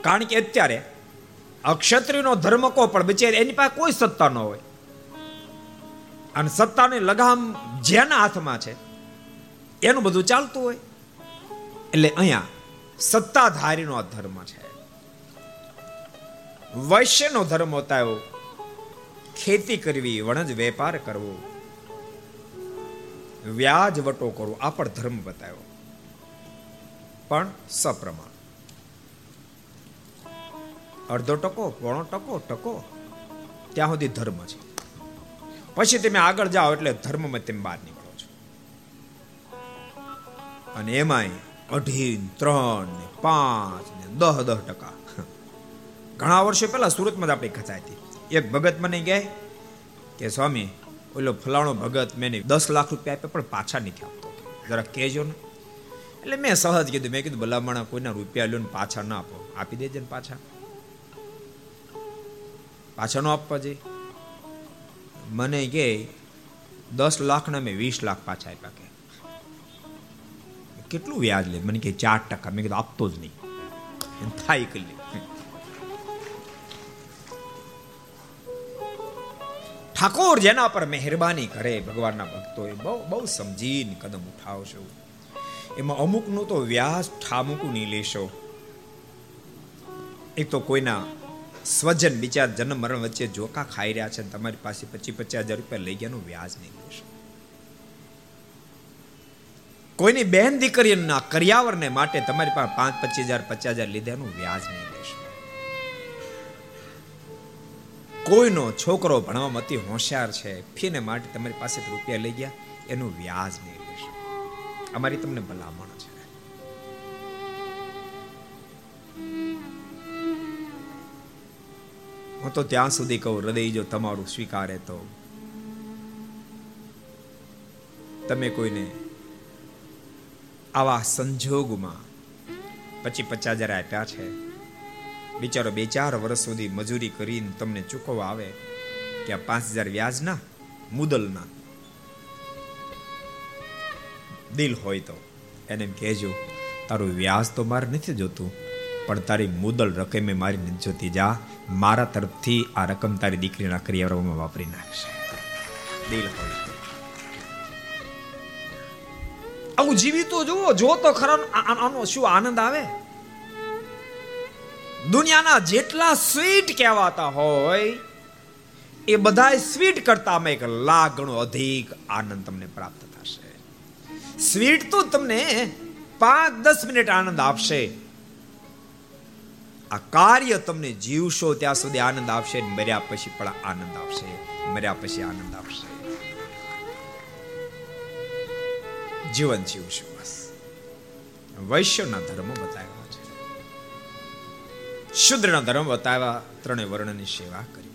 કારણ કે અત્યારે અક્ષત્રિયનો ધર્મ કો પણ બિચારી એની પાસે કોઈ સત્તા ન હોય. અને સત્તાની લગામ જેના હાથમાં છે, એનું બધું ચાલતું હોય. એટલે અહીંયા સત્તાધારીનો ધર્મ છે. વૈશ્યનો ધર્મ હોતા ખેતી કરવી, વણજ વેપાર કરવો વ્યાજ વટો કરવો, આ પણ ધર્મ બતાવ્યો. પણ સપ્રમાણ. અડધો ટકો, પોણો ટકો ટકો, ત્યાં સુધી ધર્મ છે. પછી તમે આગળ જાઓ એટલે ધર્મમાં તમે બહાર નીકળો છો. અને એમાંય અઢી ત્રણ ને પાંચ ને દહ દહ ટકા. ઘણા વર્ષો પહેલા સુરતમાં જ આપણી કથા હતી. એક ભગત મને કહે કે, સ્વામી, ઓલો ફલાણો ભગત મેં દસ લાખ રૂપિયા આપ્યા પણ પાછા નથી આપતો. જરા કહેજો ને. એટલે મેં સહજ કીધું, મેં કીધું, ભલામણા કોઈના રૂપિયા લ્યો ને પાછા ના આપો. આપી દેજે ને પાછા. પાછા નો આપવા જઈ. મને કે દસ લાખના મેં વીસ લાખ પાછા આપ્યા કે. કેટલું વ્યાજ લે? મને કે ચાર ટકા. મેં કીધું, આપતો જ નહીં. થાય કે ઠાકોર જેના પર મહેરબાની કરે ભગવાનના ભક્તોએ, બહુ બહુ સમજીને કદમ ઉઠાવશો. એમાં અમુકનું તો વ્યાજ ઠામુકું નહીં લેશો. એક તો કોઈના સ્વજન બિચાર જન્મ મરણ વચ્ચે જોકા ખાઈ રહ્યા છે તમારી પાસે પચીસ પચાસ હજાર રૂપિયા લઈ ગયાનું વ્યાજ નહીં લેશો કોઈની બહેન દીકરીના કર્યાવરને માટે તમારી પાસે પાંચ, પચીસ હજાર, પચાસ હજાર લીધાનું વ્યાજ નહીં લેશો કોઈનો છોકરો ભણવામાં અતિ હોશિયાર છે, ફીને માટે તમારી પાસે રૂપિયા લઈ ગયા, એનું વ્યાજ નહીં લેશો અમારી તમને ભલામણ હું તો ત્યાં સુધી કહું, હૃદય જો તમારું સ્વીકારે તો. તમે કોઈને આવા સંજોગમાં પછી પચાસ હજાર આપ્યા છે? બિચારો બે ચાર વર્ષ સુધી મજૂરી કરીને તમને ચૂકવવા આવે કે આ પાંચ હજાર વ્યાજના, મુદલના. દિલ હોય તો, એને કહેજો, તારું વ્યાજ તો મારે નથી જોતું. પણ તારી મુદલ રકમે મારી નથી જોતી જા. મારા તરફથી આ રકમ તારી દીકરીના કરિયાવરમાં વાપરી નાખશે. દિલ આવું જીવી તો જુઓ જો તો ખરા આનો શું આનંદ આવે? દુનિયાના જેટલા સ્વીટ કહેવાતા હોય, એ બધા સ્વીટ કરતા એક લાખ ગણો અધિક આનંદ તમને પ્રાપ્ત થશે. સ્વીટ તો તમને પાંચ દસ મિનિટ આનંદ આપશે. આ કાર્ય તમને જીવશો ત્યાં સુધી આનંદ આપશે મર્યા પછી પણ આનંદ આપશે. મર્યા પછી આનંદ આપશે. જીવન જીવશું બસ. વૈશ્યના ધર્મ બતાવ્યા છે. શુદ્રના ધર્મ બતાવ્યા, ત્રણેય વર્ણની સેવા કરવી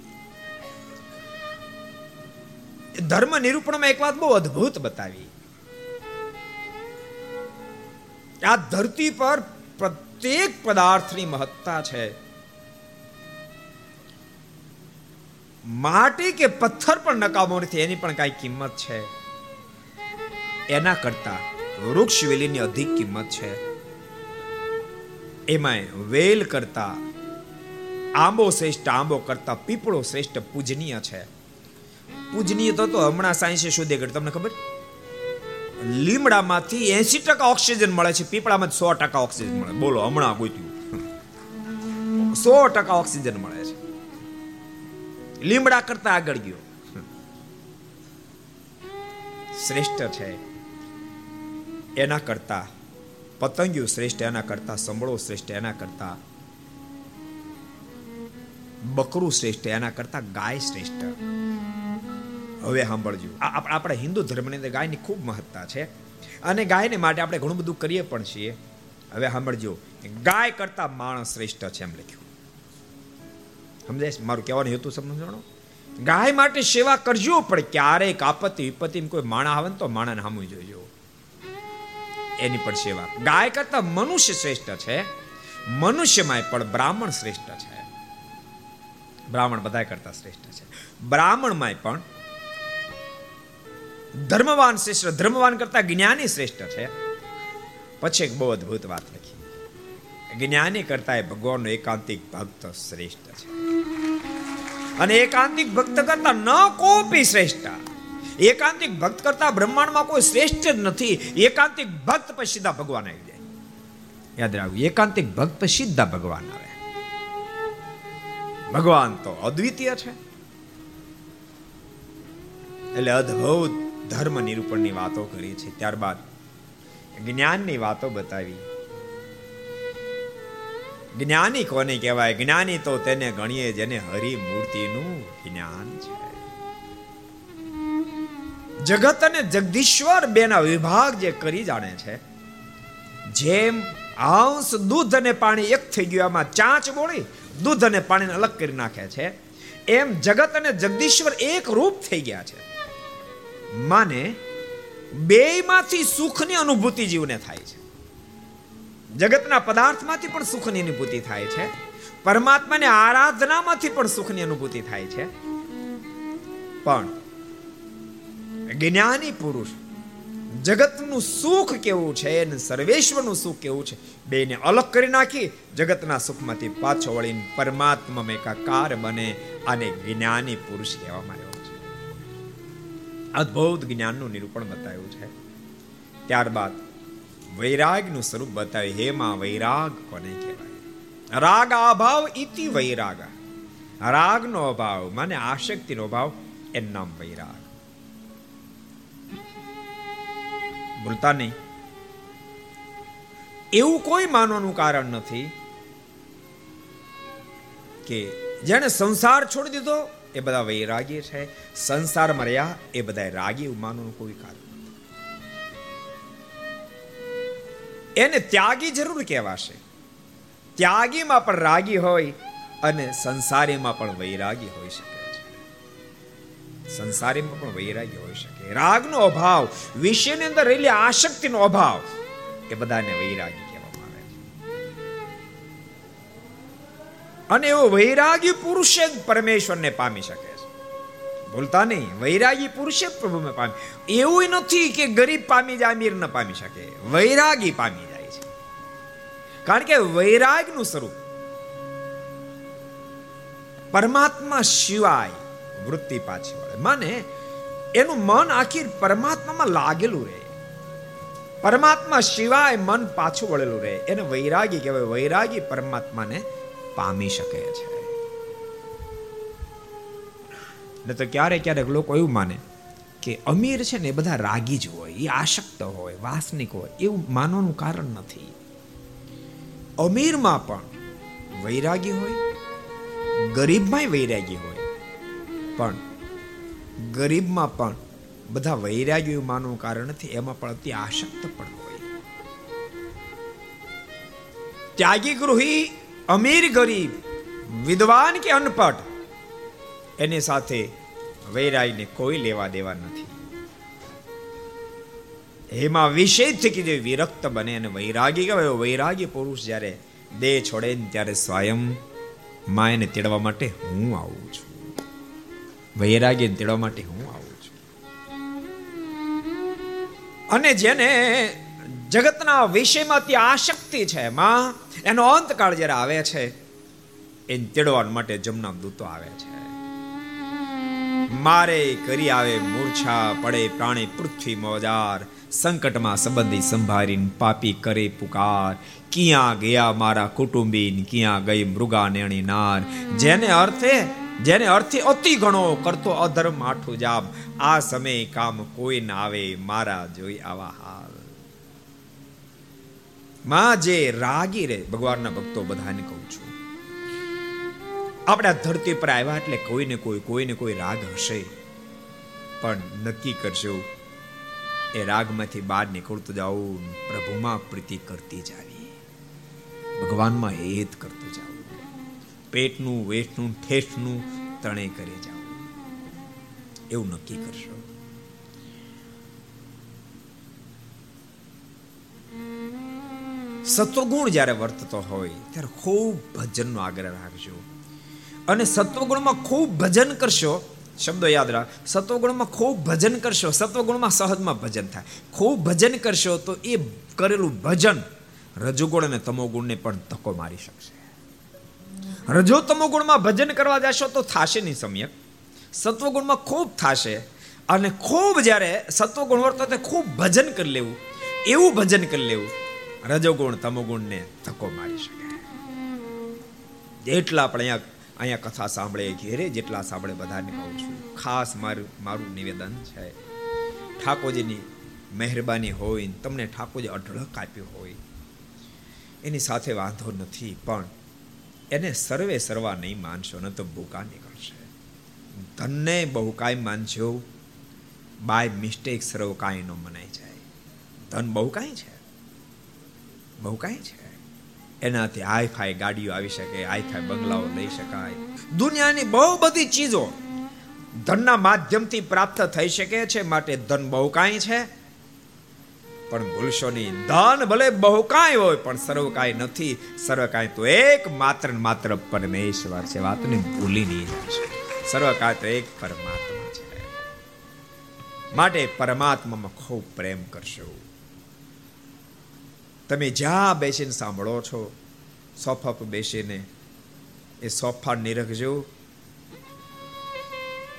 ધર્મ નિરૂપણમાં એક વાત બહુ અદ્ભુત બતાવી. આ ધરતી પર પ્રત્યેક પદાર્થની મહત્તા છે. માટી કે પથ્થર પણ નકામો નથી, એની પણ કઈ કિંમત છે. એના કરતા વૃક્ષ વેલીની અધિક કિંમત છે. એમાં વેલ કરતા, આંબો શ્રેષ્ઠ, આંબો કરતા પીપળો શ્રેષ્ઠ પૂજનીય છે. પૂજનીય તો હમણાં સાયન્સે શોધે કરી તમને ખબર? લીમડામાંથી એસી ટકા ઓક્સિજન મળે છે, પીપળામાં સો ટકા ઓક્સિજન મળે. બોલો, હમણાં ગોત્યું. સો ટકા ઓક્સિજન મળે છે. લીમડા કરતા આગળ ગયો. શ્રેષ્ઠ છે. એના કરતા પતંગિયું શ્રેષ્ઠ, એના કરતા સંભળો શ્રેષ્ઠ, એના કરતા બકરું શ્રેષ્ઠ, એના કરતા ગાય શ્રેષ્ઠ. હવે સાંભળજો. આપણા હિન્દુ ધર્મની અંદર ગાયની ખૂબ મહત્તા છે અને ગાયને માટે આપણે ઘણું બધું કરીએ પણ છીએ. હવે સાંભળજો ગાય કરતા માણસ શ્રેષ્ઠ છે એમ લખ્યું. સમજાય મારું કહેવાનું હેતુ સમજણો ગાય માટે સેવા કરજો, પણ ક્યારેક આપત્તિ વિપત્તિ કોઈ માણા આવે ને તો માણાને સામું જોઈજો એની પણ સેવા. ગાય કરતા મનુષ્ય શ્રેષ્ઠ છે મનુષ્યમાં પણ બ્રાહ્મણ શ્રેષ્ઠ છે. બ્રાહ્મણ બધા કરતા શ્રેષ્ઠ છે. બ્રાહ્મણમાં પણ ધર્મવાન શ્રેષ્ઠ, ધર્મવાન કરતા જ્ઞાની શ્રેષ્ઠ છે. પછી એક બહુ અદભુત વાત લખી. જ્ઞાની કરતા એ ભગવાનનો એકાંતિક ભક્ત શ્રેષ્ઠ છે. અને એકાંતિક ભક્ત કરતા ન કોપી શ્રેષ્ઠ. એકાંતિક ભક્ત કરતા બ્રહ્માંડમાં કોઈ શ્રેષ્ઠ જ નથી. એકાંતિક ભક્ત પછી સીધા ભગવાન આવી જાય. યાદ રાખવું એકાંતિક ભક્ત સીધા ભગવાન આવે. ભગવાન તો અદ્વિતીય છે. એટલે અદ્ભુત ધર્મ નિરૂપણની વાતો કરી છે. ત્યારબાદ જ્ઞાનની વાતો બતાવી. જ્ઞાની કોને કહેવાય? જ્ઞાની તો તેને ગણીએ જેને હરિ મૂર્તિનું જ્ઞાન છે. જગત અને જગદીશ્વર બેના વિભાગ જે કરી જાણે છે. જેમ આંશ દૂધ અને પાણી એક થઈ ગયું, આમાં ચાંચ બોળી, દૂધ અને પાણીને અલગ કરી નાખે છે. એમ જગત અને જગદીશ્વર એક રૂપ થઈ ગયા છે. માને બેમાંથી સુખની અનુભૂતિ જીવને થાય છે. જગતના પદાર્થમાંથી પણ સુખની અનુભૂતિ થાય છે. પરમાત્માની આરાધનામાંથી પણ સુખની અનુભૂતિ થાય છે. પણ જ્ઞાની પુરુષ જગતનું સુખ કેવું છે અને સર્વેશ્વરનું સુખ કેવું છે બેને અલગ કરી નાખી જગતના સુખમાંથી પાછો વળીને પરમાત્મા એકાકાર બને અને જ્ઞાની પુરુષ કહેવામાં આવ્યો છે. અદ્ભુત જ્ઞાનનું નિરૂપણ બતાવ્યું છે. ત્યારબાદ વૈરાગનું સ્વરૂપ બતાવ્યું હેમાં વૈરાગ કોને કહેવાય? રાગ અભાવ ઇતિ વૈરાગ. રાગનો અભાવ, મને આશક્તિનો અભાવ, એનું નામ વૈરાગ. ભૂલતા નહીં. એવું કોઈ માનવાનું કારણ નથી કે જેને સંસાર છોડી દીધો એ બધા વૈરાગી છે. સંસારમાં રહ્યા એ બધા રાગી માનવાનું કોઈ કારણ એને ત્યાગી જરૂર કહેવાશે. ત્યાગીમાં પણ રાગી હોય અને સંસારીમાં પણ વૈરાગી હોઈ શકે સંસારીમાં પણ વૈરાગી હોઈ શકે. રાગનો અભાવ, વિષયની અંદર રહેલી આશક્તિનો અભાવ એ બધાને વૈરાગી અને એવો વૈરાગી પુરુષે જ પરમેશ્વરને પામી શકે છે. ભૂલતા નહીં, વૈરાગી પુરુષે પ્રભુને પામી. એવું નથી કે ગરીબ પામી જાય, અમીર ન પામી શકે. વૈરાગી પામી જાય છે. કારણ કે વૈરાગનું સ્વરૂપ પરમાત્મા સિવાય વૃત્તિ પાછી વળે. માને, એનું મન આખી પરમાત્મામાં લાગેલું રહે. પરમાત્મા સિવાય મન પાછું વળેલું રહે. એને વૈરાગી કહેવાય. વૈરાગી પરમાત્માને પામી શકે છે. ને તો ક્યારેક ક્યારેક લોકો એવું માને કે અમીર છે ને એ બધા રાગી જ હોય, એ આશક્ત હોય, વાસનિક હોય, એવું માનવાનું કારણ નથી. અમીરમાં પણ વૈરાગી હોય, ગરીબમાંય વૈરાગી હોય, પણ ગરીબમાં પણ બધા વૈરાગી માનવું કારણ નથી, એમાં પણ અતિ આશક્ત પણ હોય. ત્યાગી ગૃહી અમીર ગરીબ, વિદ્વાન કે અનપઢ, એની સાથે વૈરાગને કોઈ લેવા દેવા નથી. એમાં કે જે વિરક્ત બને અને વૈરાગી કહેવાય. વૈરાગી પુરુષ જ્યારે દેહ છોડે ને ત્યારે સ્વયં માયને તેડવા માટે હું આવું છું. વૈરાગીને તેડવા માટે હું આવું છું. અને જેને જગતના વિષયમાં વિષયમાંથી આશક્તિ છે, માં. એનો અંતકાળ જ્યારે આવે છે, એને તેડવા માટે જમના દૂતો આવે છે. મારે કરી આવે મૂર્છા, પડે પ્રાણી પૃથ્વી મોજાર, સંકટમાં સંબંધી સંભાળીને પાપી કરે પુકાર. ક્યાં ગયા મારા કુટુંબીન, ક્યાં ગઈ મૃગા નેણી નાર. જેને અર્થે જેને અર્થે અતિ ઘણો કરતો અધર્મ આઠું જામ આ સમય કામ કોઈ ના આવે, મારા જોઈ આવા હાલ. માં જે રાગી રે ભગવાનના ભક્તો બધાને કહું છું. આપણે આ ધરતી પર આવ્યા એટલે કોઈને કોઈ કોઈને કોઈ રાગ હશે. પણ નક્કી કરજો, એ રાગમાંથી બહાર નીકળતું જાવું પ્રભુમાં પ્રીતિ કરતી જાવી ભગવાનમાં હેત કરતું જાવું પેટનું વેઠનું ઠેઠનું ત્રણેય કરી જાવ એવું નક્કી કરશો સત્વગુણ જ્યારે વર્તતો હોય, ત્યારે ખૂબ ભજનનો આગ્રહ રાખજો. અને સત્વગુણમાં ખૂબ ભજન કરશો, શબ્દો યાદ રાખ સત્વગુણમાં ખૂબ ભજન કરશો સત્વગુણમાં સહજમાં ભજન થાય. ખૂબ ભજન કરશો તો એ કરેલું ભજન રજોગુણ અને તમોગુણને પણ ધક્કો મારી શકશે. રજો તમોગુણમાં ભજન કરવા જશો તો થશે નહીં સમ્યક. સત્વગુણમાં ખૂબ થશે અને ખૂબ જ્યારે સત્વગુણ વર્તો તે ખૂબ ભજન કરી લેવું. એવું ભજન કરી લેવું રજોગુણ, તમોગુણને ધક્કો મારી શકે. જેટલા આપણે અહીંયા અહીંયા કથા સાંભળે, ઘેરે જેટલા સાંભળે બધાને કહું છું, ખાસ મારું મારું નિવેદન છે, ઠાકોરજીની મહેરબાની હોય તમને ઠાકોરજી અઢળક આપ્યું હોય, એની સાથે વાંધો નથી, પણ એને સર્વે સર્વા નહીં માનશો, ન તો ભૂકા નીકળશે. ધનને બહુ કાંઈ માનશો બાય મિસ્ટેક સર્વ કાંઈ ન મનાય જાય. ધન બહુ કાંઈ છે? બહુ કાંઈ છે. એનાથી હાઈ ફાઈ ગાડીઓ આવી શકે હાઈ ફાઈ બંગલાઓ લઈ શકાય. દુનિયાની બહુ બધી ચીજો ધનના માધ્યમથી પ્રાપ્ત થઈ શકે છે, માટે ધન બહુ કાંઈ છે. પણ ભૂલશો નહીં ધન ભલે બહુ કાંઈ હોય, પણ સર્વ કાંઈ નથી. સર્વ કાંઈ તો એક માત્ર માત્ર પરમેશ્વર છે. વાતને ભૂલી નહીં જશે સર્વ કાંઈ તો એક પરમાત્મા છે. માટે પરમાત્મામાં ખૂબ પ્રેમ કરશો. તમે જ્યાં બેસીને સાંભળો છો, સોફા પર બેસીને, એ સોફા નિરખજો.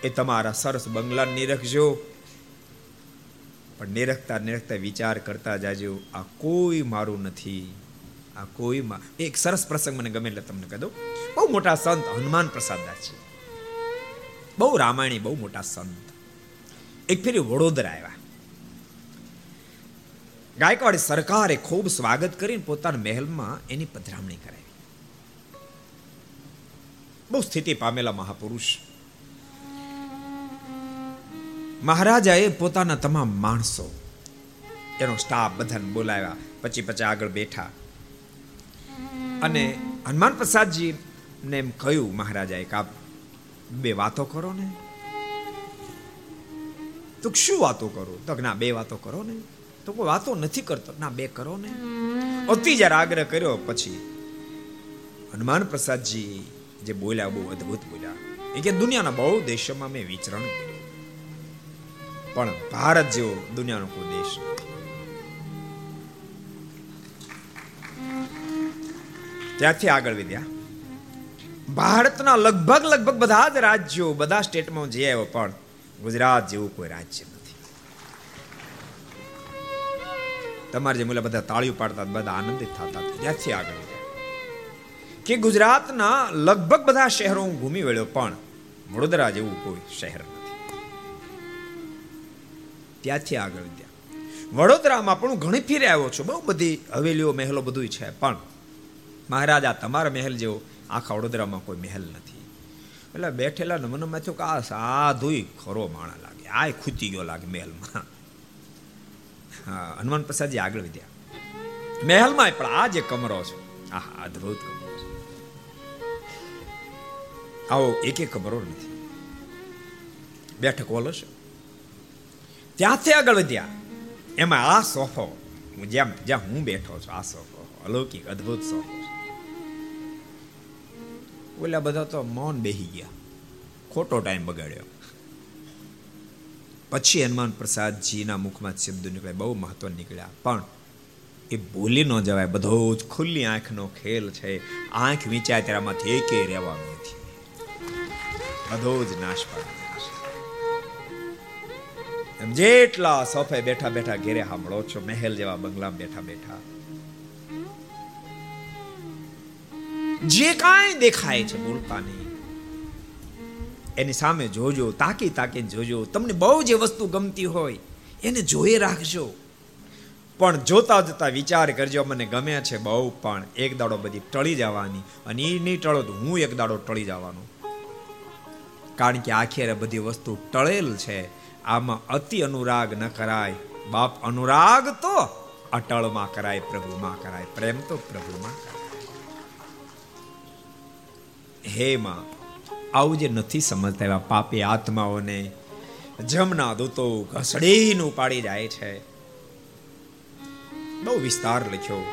એ તમારા સરસ બંગલા નિરખજો. પણ નિરખતા નિરખતા વિચાર કરતા જાજો, આ કોઈ મારું નથી. આ કોઈ એક સરસ પ્રસંગ મને ગમે એટલે તમને કહી દઉં. બહુ મોટા સંત હનુમાન પ્રસાદા છે. બહુ રામાયણી બહુ મોટા સંત. એક ફેરી વડોદરા આવ્યા. ગાયકવાડ સરકારે ખૂબ સ્વાગત કરીને પોતાના મહેલમાં એની પધરામણી કરાવી. બહુ સ્થિતિ પામેલા મહાપુરુષ. મહારાજાએ પોતાના તમામ માણસો, એનો સ્ટાફ બધાને બોલાવ્યા, પછી પછી આગળ બેઠા. અને હનુમાન પ્રસાદજી ને એમ કહ્યું મહારાજાએ કે બે વાતો કરો ને. તો શું વાતો કરો? તો ના, બે વાતો કરો ને. તો કોઈ વાતો નથી કરતો. ના બે કરો ને. અતિ જ્યારે આગ્રહ કર્યો. પછી હનુમાન પ્રસાદજી જે બોલ્યા બહુ અદ્ભુત બોલ્યા. એ કે દુનિયાના બહુ દેશોમાં મેં વિચરણ પણ ભારત જેવો દુનિયાનો કોઈ દેશ ત્યાંથી આગળ વિદ્યા ભારતના લગભગ લગભગ બધા જ રાજ્યો બધા સ્ટેટમાં જે આવ્યો પણ ગુજરાત જેવું કોઈ રાજ્ય તમારે જે મુલા બધા તાળીઓ પાડતા બધા આનંદિત થતા ત્યાંથી આગળ. કે ગુજરાતના લગભગ બધા શહેરો હું ઘૂમી વળ્યો, પણ વડોદરા જેવું કોઈ શહેર નથી. ત્યાંથી આગળ ત્યાં. વડોદરામાં પણ હું ઘણી ફીરે આવ્યો છું. બહુ બધી હવેલીઓ, મહેલો બધું છે, પણ મહારાજા તમારા મહેલ જેવો આખા વડોદરામાં કોઈ મહેલ નથી. એટલે બેઠેલા નમનમાં થયું કે આ સાધુય ખરો માણા લાગે. આ ખૂતી ગયો લાગે મહેલમાં. હનુમાન પ્રસાદજી આગળ વધ્યા. મહેલમાં પણ આ જે કમરો છે. આ અદ્ભુત કમરો છે. આવો એક એક કમરો નથી. બેઠક હોલ છે. ત્યાંથી આગળ વધ્યા. એમાં આ સોફો જેમ, જ્યાં હું બેઠો છું, આ સોફો, અલૌકિક, અદ્ભુત સોફો ઓલા બધા તો મૌન બેહી ગયા. ખોટો ટાઈમ બગાડ્યો. પછી હનુમાન પ્રસાદજીના મુખમાં શબ્દો નીકળ્યા, બહુ મહત્વ નીકળ્યા. પણ એ ભૂલી ન જવાય, બધો જ ખુલ્લી આંખનો ખેલ છે. આંખ વિચાય ત્યારમાંથી એકે રહેવાનું નથી બધો જ નાશ પાડવાનો જેટલા સોફે બેઠા બેઠા ઘેરે સાંભળો છો, મહેલ જેવા બંગલા બેઠા બેઠા. જે કાંઈ દેખાય છે બોલતા નહીં એની સામે જોજો, તાકી તાકીને જોજો. તમને બહુ જે વસ્તુ ગમતી હોય, એને જોઈ રાખજો. પણ જોતા જોતા વિચાર કરજો, મને ગમે છે બહુ, પણ એક દાડો બધી ટળી જવાની અને એ નહીં ટળો તો હું એક દાડો ટળી જવાનો. કારણ કે આખેરે બધી વસ્તુ ટળેલ છે. આમાં અતિ અનુરાગ ન કરાય. બાપ અનુરાગ તો અટળમાં કરાય, પ્રભુમાં કરાય. પ્રેમ તો પ્રભુમાં કરાય. હે માં આવું જે નથી સમજતા એવા પાપી આત્માઓને જમના દૂતો ઘસડીને ઉપાડી જાય છે. બહુ વિસ્તાર લખ્યો.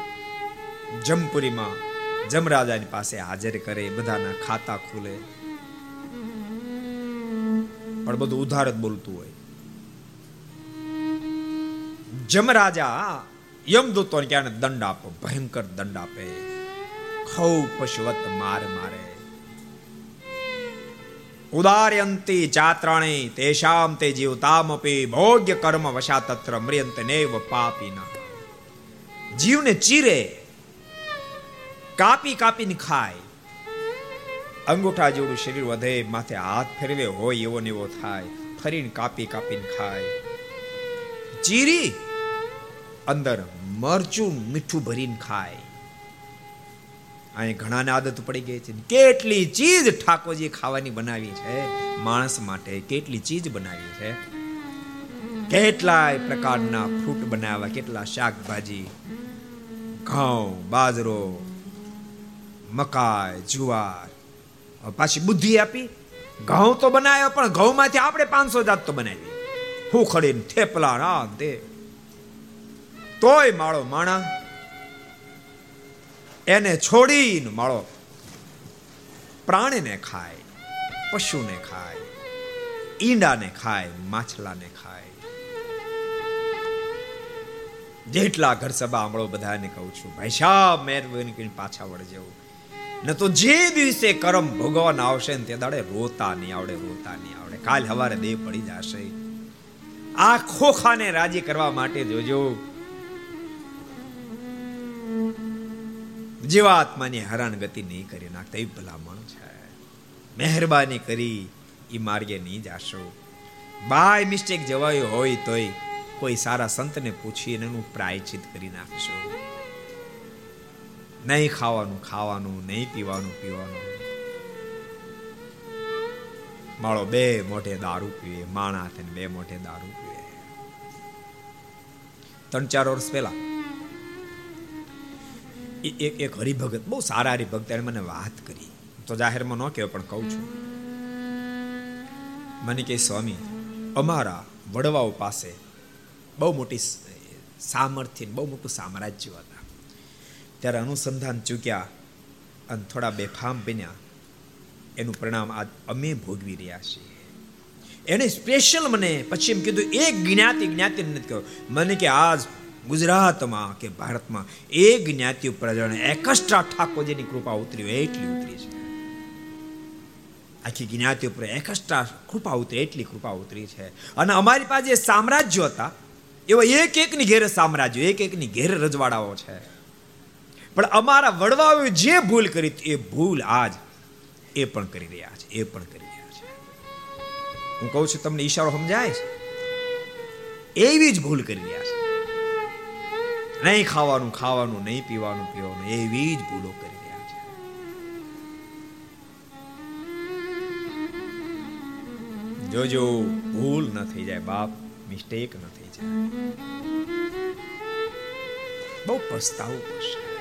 જમપુરીમાં જમરાજાની પાસે હાજર કરે, બધાના ખાતા ખુલે. પણ બધું ઉધાર જ બોલતું હોય. જમરાજા યમદૂતોને ક્યાં દંડ આપો? ભયંકર દંડ આપે. ખૌ પશુવત માર મારે. ઉદાર્યંતી ચાત્રાણી તેશામ તે જીવતામપી ભોગ્ય કર્મ વશા તત્ર મ્રિયંત નેવ પાપીના જીવને ચીરે કાપી કાપીને ખાય અંગૂઠા જેવું શરીર વધે માથે હાથ ફેરવે હોય એવો ને એવો થાય ફરીને કાપી કાપીને ખાય ચીરી અંદર મરચું મીઠું ભરીને ખાય અહીં ઘણાને આદત પડી ગઈ છે. કેટલી ચીજ ઠાકોરજી ખાવાની બનાવી છે? માણસ માટે કેટલી ચીજ બનાવી છે? કેટલાય પ્રકારના ફ્રૂટ બનાવ્યા, કેટલા શાકભાજી, ઘઉં, બાજરો, મકાઈ, જુવાર. પાછી બુદ્ધિ આપી. ઘઉં તો બનાવ્યો, પણ ઘઉંમાંથી આપણે પાંચસો જાત તો બનાવી. હું ખડીને થેપલા ના તે તોય માળો માણા એને છોડીને માળો. પ્રાણીને ખાય, પશુને ખાય, ઈંડાને ખાય, માછલાને ખાય. જેટલા ઘર સભા આંબળો બધાને કહું છું, ભાઈ સાહેબ, મહેરબાની કરીને પાછા વળજો ન તો જે દિવસે કરમ ભોગવાન આવશે ને તે દાડે રોતા નહીં આવડે, રોતા નહીં આવડે. કાલ હવારે દેહ પડી જશે. આ ખોખાને રાજી કરવા માટે જોજો. જીવાત્માની હેરાન ગતિ નહીં કરી નાખતા, એ ભલામણ છે. મહેરબાની કરી એ માર્ગે નહીં જાશો. બાય મિસ્ટેક જવાયું હોય તોય કોઈ સારા સંતને પૂછીને એનું પ્રાયચિત કરી નાખશો. નહીં ખાવાનું ખાવાનું, નહીં પીવાનું પીવાનું. માળો બે મોઢે દારૂ પીવે, માણા થઈને બે મોઢે દારૂ પીવે. ત્રણ ચાર વર્ષ પહેલા એક એક હરિભગત, બહુ સારા હરિભક્ત એને મને વાત કરી. તો જાહેરમાં ન કહેવાય, પણ કહું છું. મને કે સ્વામી, અમારા વડવાઓ પાસે બહુ મોટી સામર્થ્ય બહુ મોટું સામ્રાજ્ય હતા. ત્યારે અનુસંધાન ચૂક્યા અને થોડા બેફામ બન્યા. એનું પરિણામ આજ અમે ભોગવી રહ્યા છીએ. એને સ્પેશિયલ મને પછી એમ કીધું, એક જ્ઞાતિ જ્ઞાતિ નથી કહ્યું. મને કે આજ ગુજરાતમાં કે ભારતમાં એક જ્ઞાતિ ઉપર એકસ્ટ્રા ઠાકોરજીની કૃપા ઉતરી હોય એટલી ઉતરી છે. આખી જ્ઞાતિ ઉપર એકસ્ટ્રા કૃપા ઉતરી એટલી કૃપા ઉતરી છે. અને અમારી પાસે સામ્રાજ્યો હતા. એવા એક એકની ઘેરે સામ્રાજ્યો, એક એકની ઘેરે રજવાડાઓ છે. પણ અમારા વડવાઓએ જે ભૂલ કરી એ ભૂલ આજ એ પણ કરી રહ્યા છે, એ પણ કરી રહ્યા છે. હું કહું છું, તમને ઈશારો સમજાય છે? એવી જ ભૂલ કરી રહ્યા છે. નહીં ખાવાનું ખાવાનું નહીં પીવાનું પીવાનું, એવી જ ભૂલો કરી રહ્યા છે. જોજો, ભૂલ ન થઈ જાય, બાપ મિસ્ટેક ન થઈ જાય. બહુ પસ્તાવું પડશે.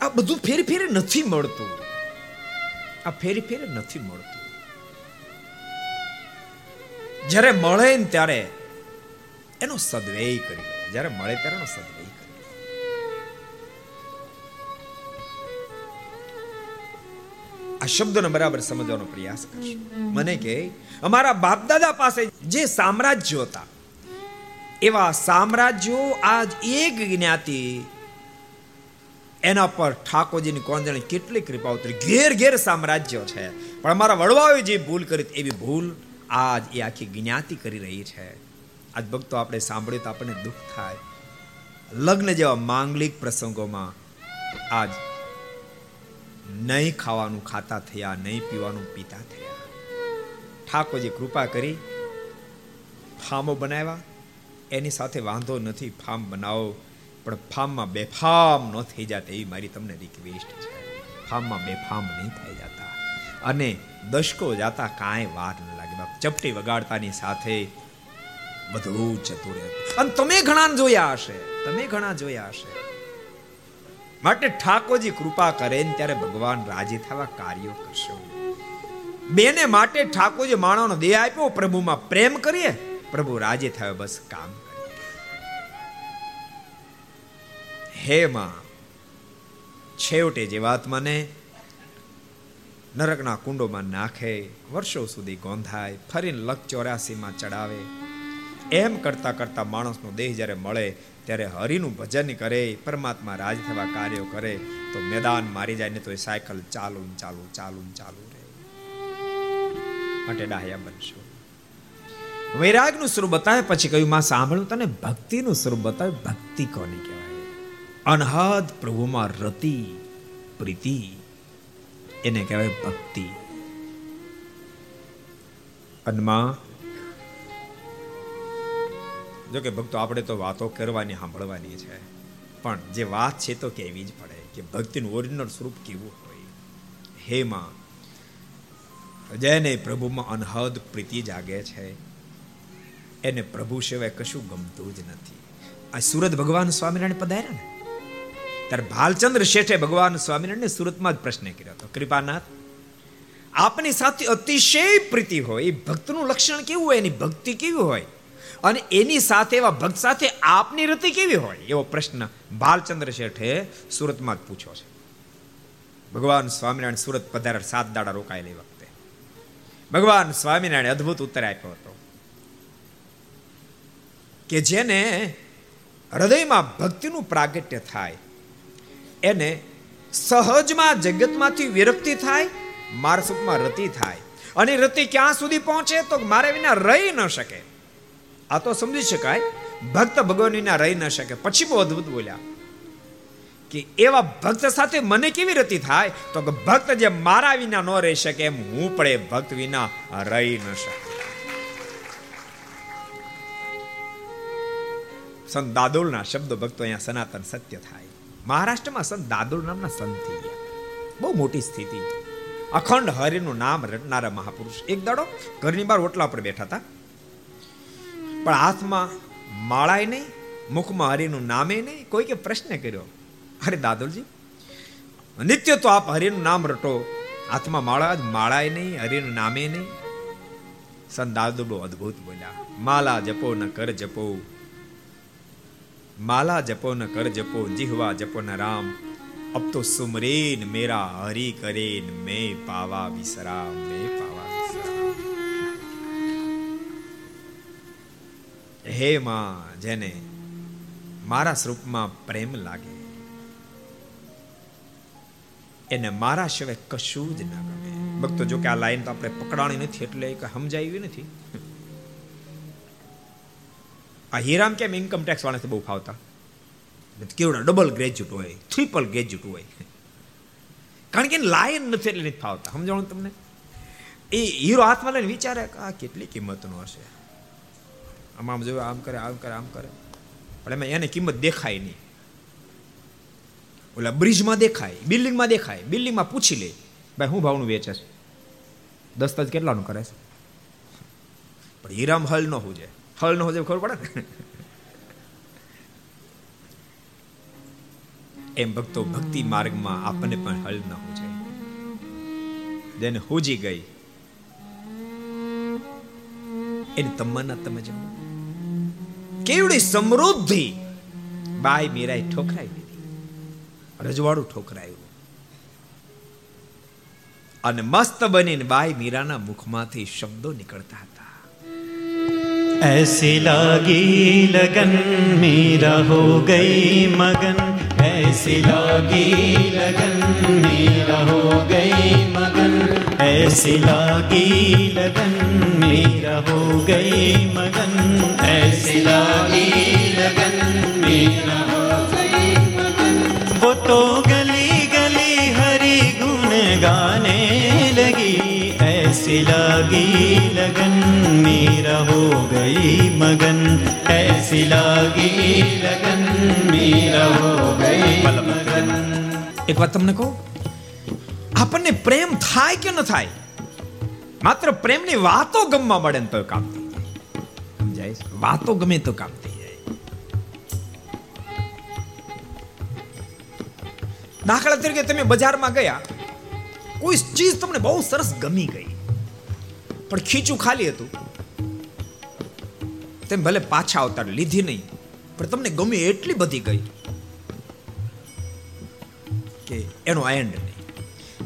આ બધું ફેરી ફેરી નથી મળતું. આ ફેરી ફેરી નથી મળતું. જ્યારે મળે ને ત્યારે એનો સદવેય કરી લો. જ્યારે મળે ત્યારે એનો સદવેય કરી લો. આ શબ્દનો બરાબર સમજવાનો પ્રયાસ કરશો. મને કે અમારા બાપ દાદા પાસે જે સામ્રાજ્યો હતા, એવા સામ્રાજ્યો આજ એક જ્ઞાતિ, એના પર ઠાકોરજીની કોણ જાણે કેટલી કૃપા ઉતરી. ઘેર ઘેર સામ્રાજ્ય છે. પણ અમારા વડવાઓએ જે ભૂલ કરી, એવી ભૂલ આજ એ આખી જ્ઞાતિ કરી રહી છે. આજ ભક્તો આપણે સાંભળ્યું તો આપણને દુઃખ થાય. લગ્ન જેવા માંગલિક પ્રસંગોમાં આજ નહીં ખાવાનું ખાતા થયા, નહીં પીવાનું પીતા થયા. ઠાકોરજી કૃપા કરી ફામો બનાવ્યા. એની સાથે વાંધો નથી ફાર્મ બનાવો, પણ ફાર્મમાં બેફામ ન થઈ જાતે એવી મારી તમને રિક્વેસ્ટ છે. ફાર્મમાં બેફામ નહીં થઈ જતા. અને દશકો જાતા કાંઈ વાર ન લાગે. ચપટી વગાડતાની સાથે બધું જતું રહે. અને તમે ઘણા જોયા હશે, તમે ઘણા જોયા હશે. માટે ઠાકોરજી કૃપા કરે ને ત્યારે ભગવાન રાજી થવા કાર્યો કરશો. બેને માટે ઠાકોરજી માણસનો દેહ આપ્યો, પ્રભુમાં પ્રેમ કરીએ, પ્રભુ રાજી થયો, બસ કામ હે માં, છેવટે જીવાત્માને નરકના કુંડોમાં નાખે, વર્ષો સુધી ગોંધાય, ફરીને લખ ચોરાસીમાં ચડાવે એમ કરતા કરતા માણસનો દેહ જ્યારે મળે, ત્યારે હરિનું ભજન કરે, પરમાત્મા રાજ થવા કાર્યો કરે, તો મેદાન મારી જાય ને તો એ સાયકલ ચાલુ ચાલુ ચાલુ ચાલુ રહે. માટે ડાહ્યા બનશો. વૈરાગનું સ્વરૂપ બતાવે, પછી કહ્યું, માં સાંભળ્યું તને, ભક્તિનું સ્વરૂપ બતાવે, ભક્તિ કોને કહેવાય? અનહદ પ્રભુમાં રતિ, પ્રીતિ, એને કહેવાય ભક્તિ. અનમાં જો કે ભક્તો, આપણે તો વાતો કરવાની સાંભળવાની છે. પણ જે વાત છે તો કહેવી જ પડે કે ભક્તિનું ઓરિજિનલ સ્વરૂપ કેવું હોય. હે માં, જેને પ્રભુમાં અનહદ પ્રીતિ જાગે છે, એને પ્રભુ સિવાય કશું ગમતું જ નથી. આ સુરત ભગવાન સ્વામિનારાયણ પધાર્યા ને? ત્યારે ભાલચંદ્ર શેઠે ભગવાન સ્વામિનારાયણ સુરતમાં જ પ્રશ્ન કર્યો હતો, કૃપાનાથ, આપની સાથે અતિશય પ્રીતિ હોય એ ભક્તનું લક્ષણ કેવું હોય, એની ભક્તિ કેવી હોય? અને એની સાથે એવા ભક્ત સાથે આપની રતિ કેવી હોય? એવો પ્રશ્ન બાલચંદ્ર શેઠે સુરતમાં જ પૂછ્યો છે. ભગવાન સ્વામિનારાયણ સુરત પધાર સાત દાડા રોકાયેલી વખતે. ભગવાન સ્વામિનારાયણ અદ્ભુત ઉત્તર આપ્યો હતો. કે જેને હૃદયમાં ભક્તિનું પ્રાગટ્ય થાય, એને સહજમાં જગતમાંથી વિરક્તિ થાય મારા સુખમાં રતિ થાય. અને રતિ ક્યાં સુધી પહોંચે? તો મારે વિના રહી ન શકે. આ તો સમજી શકાય. ભક્ત ભગવાનના રહી ન શકે. પછી બહુ અદભુત બોલ્યા. કે એવા ભક્ત સાથે મને કેવી રતિ થાય? તો કે ભક્ત જે મારા વિના ન રહી શકે એમ હું પડે ભક્ત વિના રહી ન શકે. સંત દાદોલના શબ્દો ભક્તો અહીંયા સનાતન સત્ય થાય. મહારાષ્ટ્રમાં સંત દાદોલ નામના સંત થઈ ગયા બહુ મોટી સ્થિતિ. અખંડ હરિનું નામ રટનારા મહાપુરુષ. એક દાડો ઘરની બહાર ઓટલા પર બેઠા હતા. પણ હાથમાં માળાય નહીં, મુખમાં હરિનું નામે નહીં. કોઈ કે પ્રશ્ન કર્યો, અરે દાદોલજી, નિત્ય તો આપ હરિનું નામ રટો. હાથમાં માળા જ માળાય નહીં, હરિનું નામે નહીં. સંત દાદુ બહુ અદભુત બોલ્યા, માલા જપો ન કર જપો. માલા જપો ન કર જપો, જીહવા જપો ન રામ. અબ તો સુમરેન, મેરા હરી કરેન, મેં પાવા વિસરામ, મેં પાવા હે માં, જેને મારા સ્વરૂપમાં પ્રેમ લાગે, એને મારા સિવાય કશું જ ના ગમે. ભક્તો, જો કે આ લાઈન તો આપણે પકડાણી નથી, એટલે સમજાવી નથી. આ હીરામ કેમ ઇન્કમ ટેક્સ વાળાથી બહુ ફાવતા? કેવડા? ડબલ ગ્રેજ્યુએટ હોય ટ્રિપલ ગ્રેજ્યુએટ હોય. કારણ કે લાયન નથી, એટલે નથી ફાવતા. સમજાણું તમને? એ હીરો હાથમાં લઈને વિચારે કે આ કેટલી કિંમતનો હશે? આમ આમ જોયું, આમ કરે આમ કરે આમ કરે. પણ એમાં એને કિંમત દેખાય નહીં. ઓલા બ્રિજમાં દેખાય બિલ્ડિંગમાં દેખાય બિલ્ડિંગમાં પૂછી લે, ભાઈ, હું ભાવનું વેચે છે? દસ્તાજ કેટલાનું કરે છે? પણ હીરામ હલ ન હોજે. હલ ન હોજે ખબર પડે ને? એમ ભક્તો ભક્તિ માર્ગમાં આપણને પણ હલ ન હોજે. જેને હોજી ગઈ, એની તમન્ના તમે જાઓ કેવડી સમૃદ્ધિ? બાઈ મીરાએ ઠોકરાવી દીધી. રજવાડું ઠોકરાયું. અને મસ્ત બનીને બાઈ મીરાના મુખમાંથી શબ્દો નીકળતા હતા. ऐसी लागी लगन मेरा हो गई मगन ऐसी लागी लगन मेरा हो गई मगन ऐसी लागी लगन मेरा हो गई मगन ऐसी लागी लगन मेरा हो हो गई मगन ऐसी लागी लगन मेरा हो गई मगन એક વાત તમને કહું આપણને પ્રેમ થાય કે ન થાય માત્ર પ્રેમની વાતો ગમવા મળે ને તો કામ થઈ જાય સમજાય છે? વાતો ગમે તો કામ થઈ જાય દાખલા તરીકે તમે બજારમાં ગયા કોઈ ચીજ તમને બહુ સરસ ગમી ગઈ પણ ખીચું ખાલી હતું તેમ ભલે પાછા આવતા લીધી નહીં, પણ તમને ગમે એટલી બધી ગઈ કે એનો એન્ડ નહીં.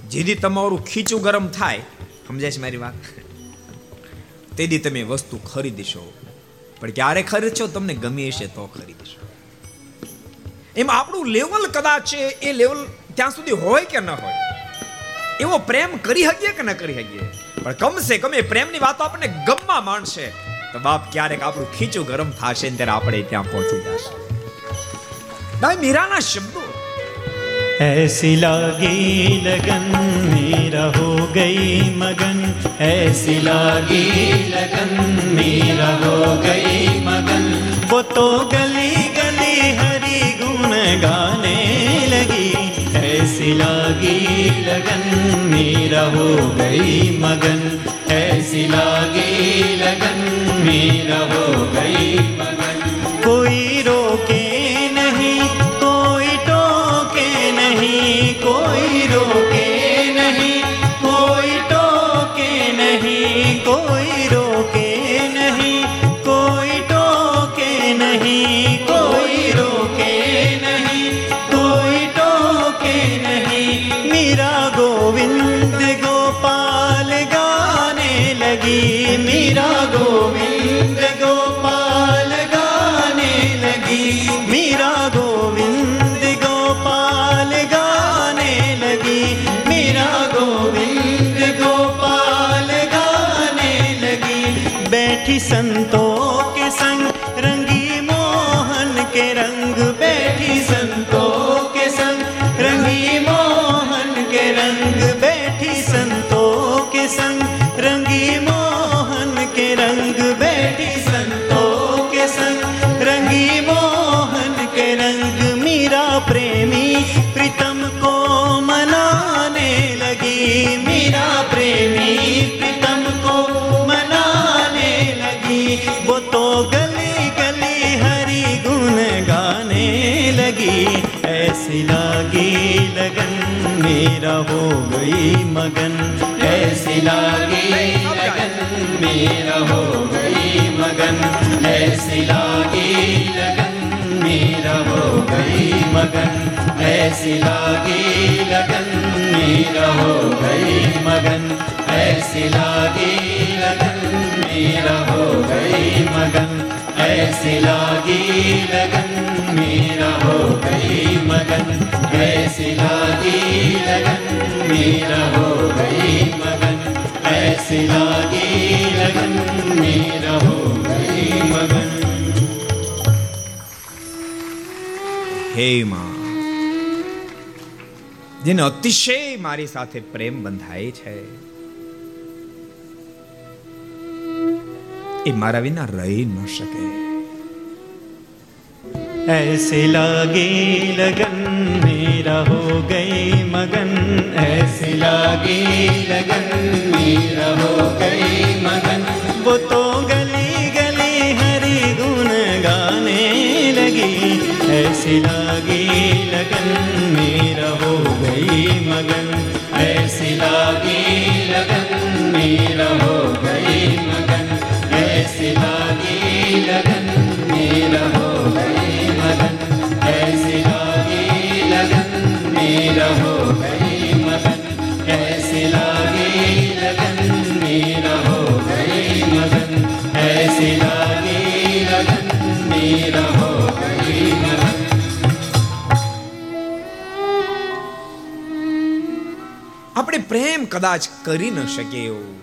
જેથી તમારું ખીચું ગરમ થાય સમજાય છે મારી વાત? તેથી તમે વસ્તુ ખરીદશો, પણ ક્યારે ખરીદશો? તમને ગમી હશે તો ખરીદશો. એમાં આપણું લેવલ કદાચ છે, એ લેવલ ત્યાં સુધી હોય કે ન હોય? એવો પ્રેમ કરી શકીએ કે ન કરી શકીએ? પણ કમસે કમ એ પ્રેમની વાતો આપણને ગમવા માંડશે. તો બાપ ક્યારેક આપણું ખીચું ગરમ થશે ત્યારે આપણે ત્યાં પહોંચી જશે મીરાના શબ્દો ऐसी लागी लगन मेरा हो गई मगन ऐसी लागी लगन मेरा हो गई मगन वो तो गली गली हरी गुण गाने लगी ऐसी लागी लगन मेरा हो गई मगन ऐसी लागी लगन मेरा हो गई मगन listen मेरा हो गई मगन ऐसी लागी लगन मेरा हो गई मगन ऐसी लागी लगन मेरा हो गई मगन ऐसी लागी लगन मेरा हो गई मगन ऐसी लागी लगन मेरा हो गई मगन ऐसी लागी लगन मेरा हो गई मगन ऐसी लागी लगन मेरा हो गई मगन ऐसी लागी लगन मेरा हो गई मगन હે માં જેને અતિશય મારી સાથે પ્રેમ બંધાય છે એ મારા વિના રહી ન શકે ऐसे लागे लगन मेरा हो गई मगन ऐसे लागे लगन मेरा हो गई मगन वो तो गली गली हरी गुन गाने लगी ऐसे लागे लगन मेरा हो गई मगन ऐसे लागे लगन मेरा हो गई मगन આપણે પ્રેમ કદાચ કરી ન શકીએ એવો.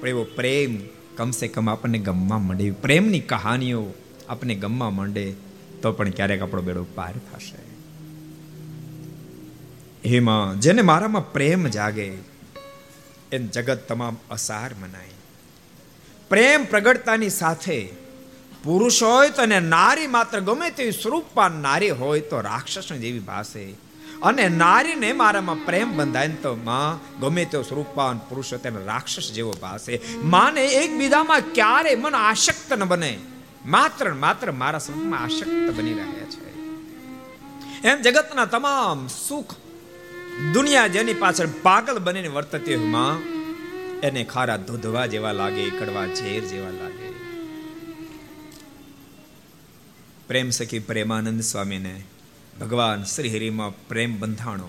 પણ એવો પ્રેમ કમસે કમ આપણને ગમવા માંડે. પ્રેમની કહાનીઓ આપણને ગમવા માંડે, તો પણ ક્યારેક આપણો બેડો પાર થશે. હેમાં જેને મારામાં પ્રેમ જાગે, એમ જગત તમામ અસાર મનાય. પ્રેમ પ્રગટતાની સાથે પુરુષ હોય તો અને નારી માત્ર ગમે તેવી સ્વરૂપમાં નારી હોય તો રાક્ષસ જેવી ભાષે અને નારીને મારામાં પ્રેમ બંધાય તો માં ગમે તેવો સ્વરૂપવાન પુરુષ હોય તેને રાક્ષસ જેવો ભાષે માને એકબીજામાં ક્યારે મન આશક્ત ન બને. માત્ર માત્ર મારા સ્વરૂપમાં આશક્ત બની રહ્યા છે. એમ જગતના તમામ સુખ દુનિયા જેની પાછળ પાગલ બનીને વર્તતી માં, એને ખારા ધોધવા જેવા લાગે, કડવા ઝેર જેવા લાગે. પ્રેમ સખી પ્રેમાનંદ સ્વામીને ભગવાન શ્રી હરિમાં પ્રેમ બંધાણો,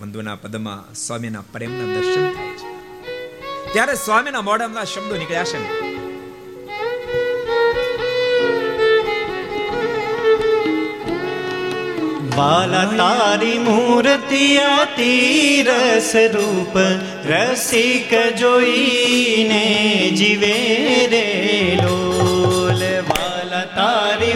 વંદુના પદમાં સ્વામીના પ્રેમના દર્શન થાય છે. ત્યારે સ્વામીના મોઢામાં શબ્દો નીકળ્યા છે બાલા તારી મૂર્તિ અતિ રસ રૂપ, રસિક જોઈને જીવે રે લોલ. બાલા તારી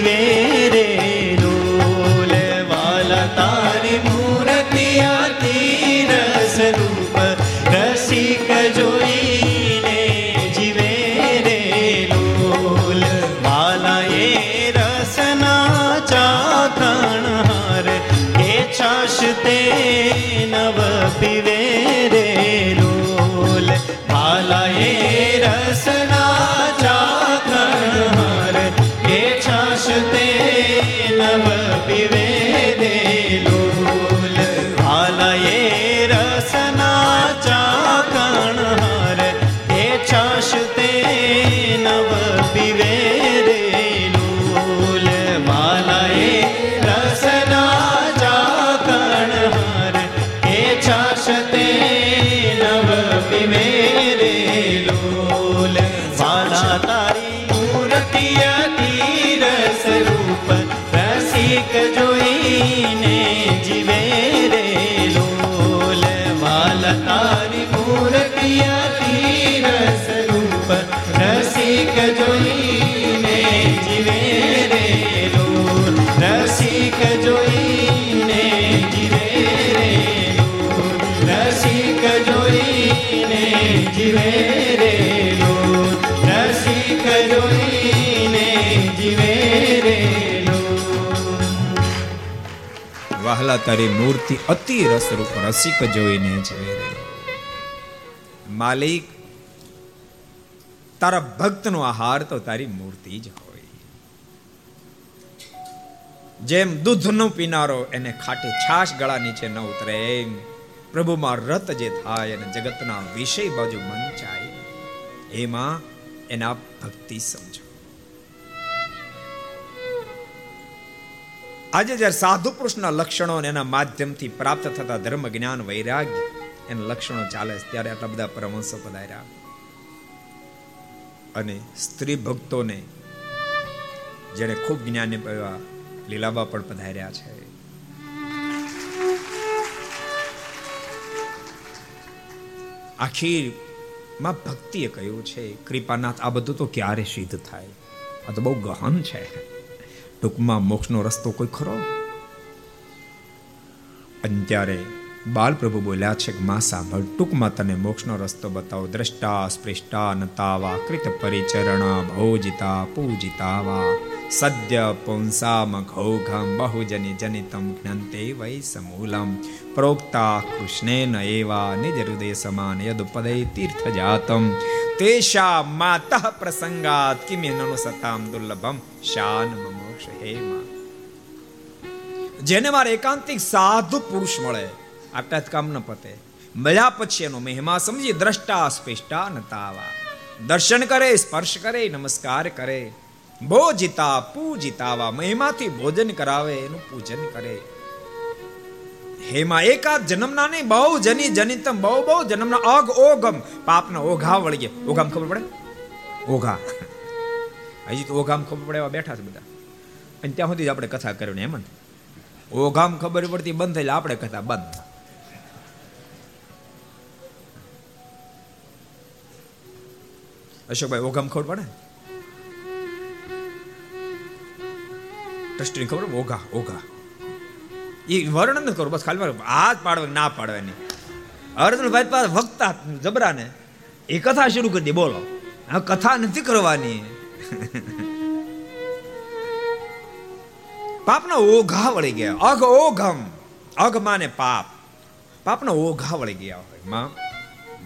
જીવે રે લોલ વાલા તારી છાશ વહાલા તારી મૂર્તિ અતિ રસરૂપ રસિક જોઈને જીવે માલિક, તારા ભક્તનો આહાર તો તારી મૂર્તિ જ હોય. જેમ દૂધનો પીનારો એને ખાટી છાશ ગળા નીચે ન ઉતરે એમ. પ્રભુમાં રત જે થાય અને જગતના વિષય બાજુ મન જાય એમાં એના ભક્તિ સમજો. આજે જ્યારે સાધુ પુરુષના લક્ષણો અને એના માધ્યમથી પ્રાપ્ત થતા ધર્મ, જ્ઞાન, વૈરાગ્ય એના લક્ષણો ચાલે છે, ત્યારે આટલા બધા પરમહંસો પધાર્યા. અને સ્ત્રી ભક્તોને જેને ખૂબ જ્ઞાન લીલાબા પણ પધાર્યા છે. આખીમાં ભક્તિએ કહ્યું છે, કૃપાનાથ, આ બધું તો ક્યારે સિદ્ધ થાય? આ તો બહુ ગહન છે. ટૂંકમાં મોક્ષનો રસ્તો કોઈ ખરો? અને ત્યારે બાલ પ્રભુ બોલ્યા છે કે માં સાંભળ, ટૂંકમાં તને મોક્ષનો રસ્તો બતાવો. દ્રષ્ટા, સ્પૃષ્ટા, નતાવા, કૃત પરિચરણ, ભોજિતા, પૂજિતાવા. સદ્ય પુંસામ ઘૌઘમ બહુજની જનિતમ જ્ઞંતે વૈ સમૂલમ. પ્રોક્તા કૃષ્ણેન એવા નિજ હૃદય સમાન યદુપદે તીર્થ જાતમ તેશા માતઃ પ્રસંગાત કિમેનનો સતામ દુર્લભમ. શાન મોક્ષ હે જેને મારે એકાંતિક સાધુ પુરુષ મળે આટલા જ કામ ન પતે. મળ્યા પછી એનો મહિમા સમજી દ્રષ્ટા સ્પષ્ટા નતાવા દર્શન કરે, સ્પર્શ કરે, નમસ્કાર કરે. ભોજિતા, પૂજિતાવા, મહિમાથી ભોજન કરાવે, એનું પૂજન કરે. હેમાં એકાદ જન્મના નહીં, બહુ જની જનિતમ, બહુ બહુ જન્મના અગ ઓગમ. પાપના ઓઘા વળગે. ઓઘામ ખબર પડે? ઓઘા. હજી તો ઓઘામ ખબર પડે એવા બેઠા છે બધા. અને ત્યાં સુધી આપણે કથા કરવી હેમંત ઓઘામ ખબર પડતી બંધ થઈ આપણે કથા બંધ. અશોકભાઈ ઓઘામ ખબર પડે? ટ્રસ્ટીને ખબર ઓઘા ઓઘા. એ વર્ણન નથી કરું, બસ ખાલી હાથ પાડવા ના પાડવાની અર્જુનભાઈ પાસે વક્તા જબરાને એ કથા શરૂ કરી દે, બોલો. આ કથા નથી કરવાની. પાપના ઓઘા વળી ગયા. અઘ ઓઘમ. અઘ માને પાપ. પાપના ઓઘા વળી ગયા હોય. માં,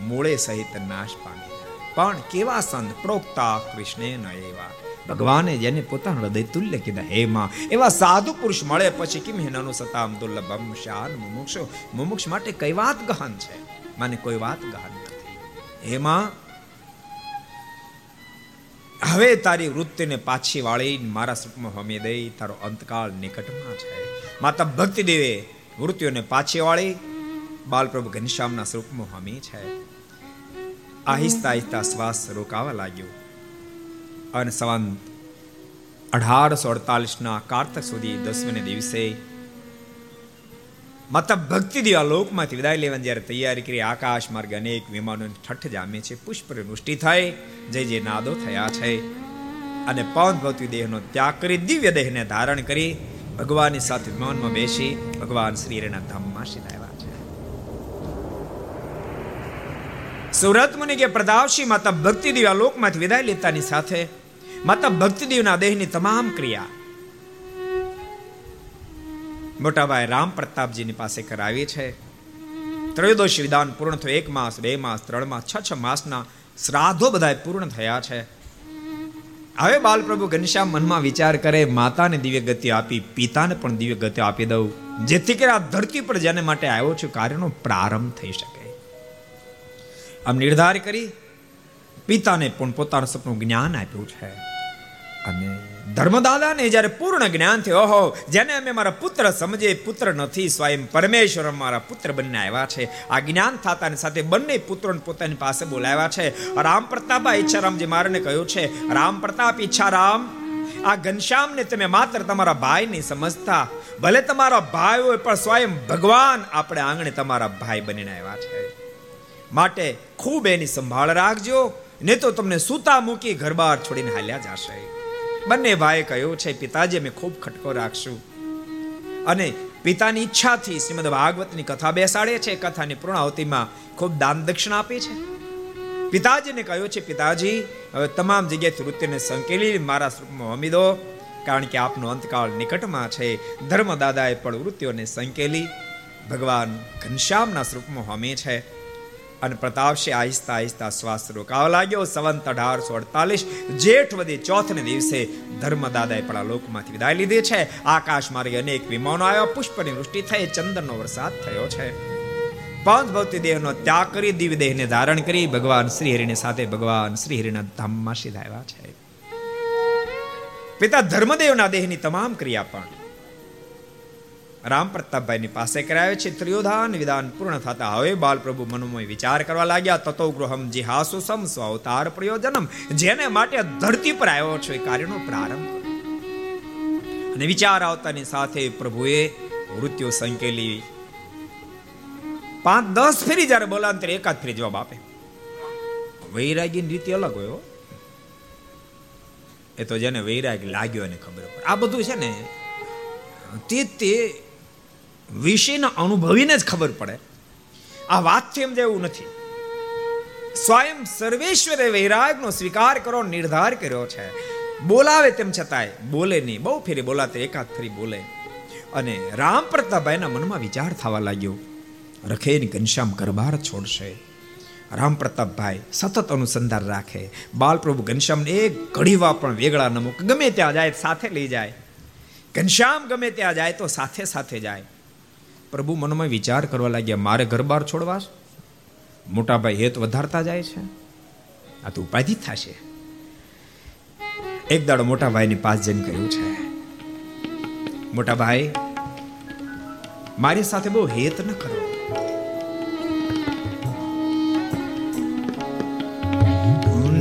મૂળે સહિત નાશ પામી. પણ કેવા સંત પ્રોક્તા કૃષ્ણે ન એવા? ભગવાને જેને પોતાનું હૃદય તુલ્ય કીધા, હે માં, એવા સાધુ પુરુષ મળે પછી કિમ હિનાનું સતામ દુર્લભમ શાન મુમુક્ષ? મુમુક્ષ માટે કઈ વાત ગહન છે? મને કોઈ વાત ગહન નથી. હે માં, હવે તારી વૃત્તિને પાછી વાળી મારા સુખમાં હમી દઈ, તારો અંતકાળ નિકટમાં છે. માતા ભક્તિ દેવે વૃત્તિઓને પાછી વાળી, બાલપ્રભુ ઘનશ્યામના સ્વરૂપમાં હમી છે. આહિસ્તા આહિસ્તા શ્વાસ રોકાવા લાગ્યો. અને સંવંત અઢારસો અડતાલીસના કારતક સુધી દસમીને દિવસે માતા ભક્તિ દેવા લોકમાંથી વિદાય લેવાની જ્યારે તૈયારી કરી, આકાશ માર્ગ અનેક વિમાનો ઠઠ જામે છે પુષ્પ વૃષ્ટિ થાય જય જય નાદો થયા છે. અને પવન ભક્તિ દેહનો ત્યાગ કરી, દિવ્ય દેહને ધારણ કરી, ભગવાનની સાથે વિમાનમાં બેસી, ભગવાન શ્રીના ધામમાં સીધાયા સુરત મુનિ કે પ્રદાવશી માતા ભક્તિ દેવા લોકમાંથી વિદાય લેતાની સાથે માતા ભક્તિદેવના દેહની તમામ ક્રિયા મોટાભાઈ રામ પ્રતાપજીની પાસે કરાવી છે. ત્રયોદશ વિધાન પૂર્ણ થયો. એક માસ, બે માસ, ત્રણ માસ છ છ માસના શ્રાદ્ધો બધા પૂર્ણ થયા છે. હવે બાલપ્રભુ ઘનશ્યામ મનમાં વિચાર કરે, માતાને દિવ્ય ગતિ આપી, પિતાને પણ દિવ્ય ગતિ આપી દઉં. જેથી કરી આ ધરતી પર જેને માટે આવ્યો છું, કાર્યનો પ્રારંભ થઈ શકે. આમ નિર્ધાર કરી પિતાને પણ પોતાનું સપનું જ્ઞાન આપ્યું છે. અને ધર્મદાદાને જ્યારે પૂર્ણ જ્ઞાન થયું, ઓહો, જેને અમે મારા પુત્ર સમજે પુત્ર નથી, સ્વયં પરમેશ્વર મારા પુત્ર બંને આવ્યા છે. આ જ્ઞાન થતાની સાથે બંને પુત્રોને પોતાની પાસે બોલાવ્યા છે. રામ પ્રતાપ ઈચ્છારામજી મારને કહ્યું છે રામ પ્રતાપ ઈચ્છારામ, આ ઘનશ્યામને તમે માત્ર તમારા ભાઈ નહીં સમજતા. ભલે તમારા ભાઈ હોય, પણ સ્વયં ભગવાન આપણે આંગણે તમારા ભાઈ બનીને આવ્યા છે. માટે ખૂબ એની સંભાળ રાખજો ને તો તમને સૂતા મૂકી ઘર બહાર છોડીને હાલ્યા જશે. બંને ભાઈ કહ્યું, છે પિતાજી, અમે ખૂબ ખટકો રાખશું. અને પિતાની ઈચ્છાથી શ્રીમદ ભાગવતની કથા બેસાડે છે. કથાની પૂર્ણાવતીમાં ખૂબ દાન દક્ષિણા આપી છે. પિતાજીને કહ્યું, છે પિતાજી, હવે તમામ જગ્યાએથી વૃત્તિને સંકેલી મારા સ્વરૂપમાં હમી દો, કારણ કે આપનો અંતકાળ નિકટમાં છે. ધર્મદાદાએ પણ વૃત્તિઓને સંકેલી, ભગવાન ઘનશ્યામના સ્વરૂપમાં હમી છે. અને પ્રતાપસિંહ આહિસ્તા આહિસ્તા શ્વાસ રોકાવા લાગ્યો. સંવંત અઢારસો અડતાલીસ, જેઠ વધી ચોથને દિવસે ધર્મદાદાએ પણ આ લોકમાંથી વિદાય લીધી છે. આકાશ માર્ગે અનેક વિમાનો આવ્યા. પુષ્પની વૃષ્ટિ થઈ, ચંદનનો વરસાદ થયો છે. પાંચ ભક્તિ દેહનો ત્યાગ કરી, દિવ્ય દેહને ધારણ કરી, ભગવાન શ્રી હરિની સાથે ભગવાન શ્રી હરિના ધામમાં સીધાવ્યા છે. પિતા ધર્મદેવના દેહની તમામ ક્રિયા પણ રામ પ્રતાપભાઈની પાસે કરાવે છે ત્રિયોધાન વિધાન પૂર્ણ થતા હવે બાલપ્રભુ મનોમય વિચાર કરવા લાગ્યા તતો ગૃહમ જીહાસુ સમ સ્વાવતાર પ્રયોજનમ, જેને માટે ધરતી પર આવ્યો છે કાર્યનો પ્રારંભ અને વિચાર આવતાની સાથે પ્રભુએ મૃત્યુ સંકેલી. પાંચ, દસ ફેરી જ્યારે ત્યારે એકાદ ફેરી જવાબ આપે. વૈરાગીની રીતિ અલગ હોય એ તો જેને વૈરાગ લાગ્યો એને ખબર આ બધું છે ને, તે તે વિષયના અનુભવીને જ ખબર પડે. આ વાતથી એમ જેવું નથી. સ્વયં સર્વેશ્વરે વૈરાગનો સ્વીકાર કરો, નિર્ધાર કર્યો છે. બોલાવે તેમ છતાંય બોલે નહીં. બહુ ફેરી બોલાતે, એકાદ ફરી બોલે. અને રામ પ્રતાપભાઈના મનમાં વિચાર થવા લાગ્યો. રખેની ઘનશ્યામ ગરબાર છોડશે. રામ પ્રતાપભાઈ સતત અનુસંધાન રાખે. બાલપ્રભુ ઘનશ્યામને એક ઘડીવા પણ વેગળા ન મૂકે. ગમે ત્યાં જાય, સાથે લઈ જાય. ઘનશ્યામ ગમે ત્યાં જાય તો સાથે સાથે જાય. પ્રભુ મનમાં વિચાર કરવા લાગ્યા, મારે ઘર બહાર છોડવા મોટાભાઈ હેત વધારતા જાય છે? આ તો ઉપાધિ થશે. એક દાડો મોટા ભાઈની પાસ જઈને કહ્યું છે મોટાભાઈ મારી સાથે બહુ હેત ન કરો.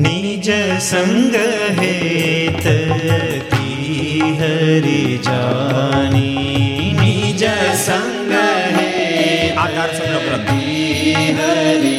નિજ સંગ હેત કી હરિ જાની? નિજ સંગ હે આધાર સંગ્રહ ગ્રંથ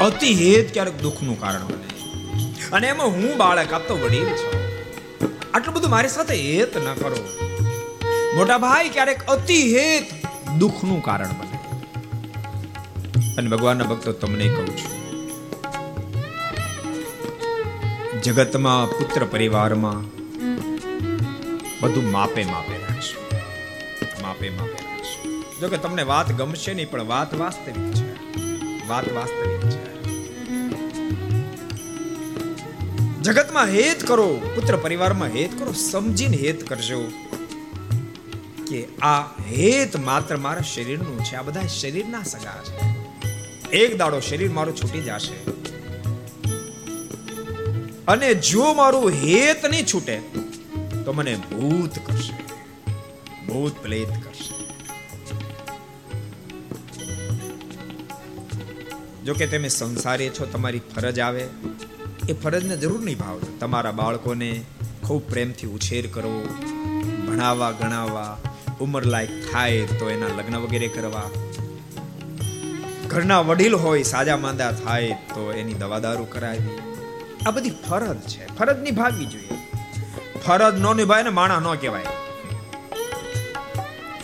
અતિ હેત ક્યારેક દુઃખનું કારણ બને. અને એમાં હું બાળક આપતો વડીલ છું. આટલું બધું મારી સાથે હેત ન કરો. મોટા ભાઈ ક્યારેક અતિ હેત દુઃખનું કારણ બને. અને ભગવાનના ભક્તો, તમને કહું છું. જગતમાં, પુત્ર પરિવારમાં બધું માપે માપે રાખશું. માપે માપે રાખશું. જો કે તમને વાત ગમશે નહીં, પણ વાત વાસ્તવિક છે. વાત વાસ્તવિક છે. જગતમાં હેત કરો, પુત્ર પરિવારમાં હેત કરો, સમજીને હેત કરજો કે આ હેત માત્ર મારા શરીરનું છે, આ બધા શરીરના સગા છે. એક દાડો શરીર મારું છૂટી જશે. અને જો મારું હેત નહીં છૂટે, તો મને ભૂત કરશે, ભૂત પ્લેત કરશે. જો કે તમે સંસારી છો, તમારી ફરજ આવે. એ ફરજને જરૂર નિભાવજો. તમારા બાળકોને ખૂબ પ્રેમથી ઉછેર કરવો, ભણાવવા, ગણાવવા, ઉંમર લાયક થાય તો એના લગ્ન વગેરે કરવા. ઘરના વડીલ હોય, સાજા માંદા થાય તો એની દવાદારૂ કરાવી. આ બધી ફરજ છે. ફરજ નિભાવવી જોઈએ. ફરજ ન નિભાય ને માણા ન કહેવાય.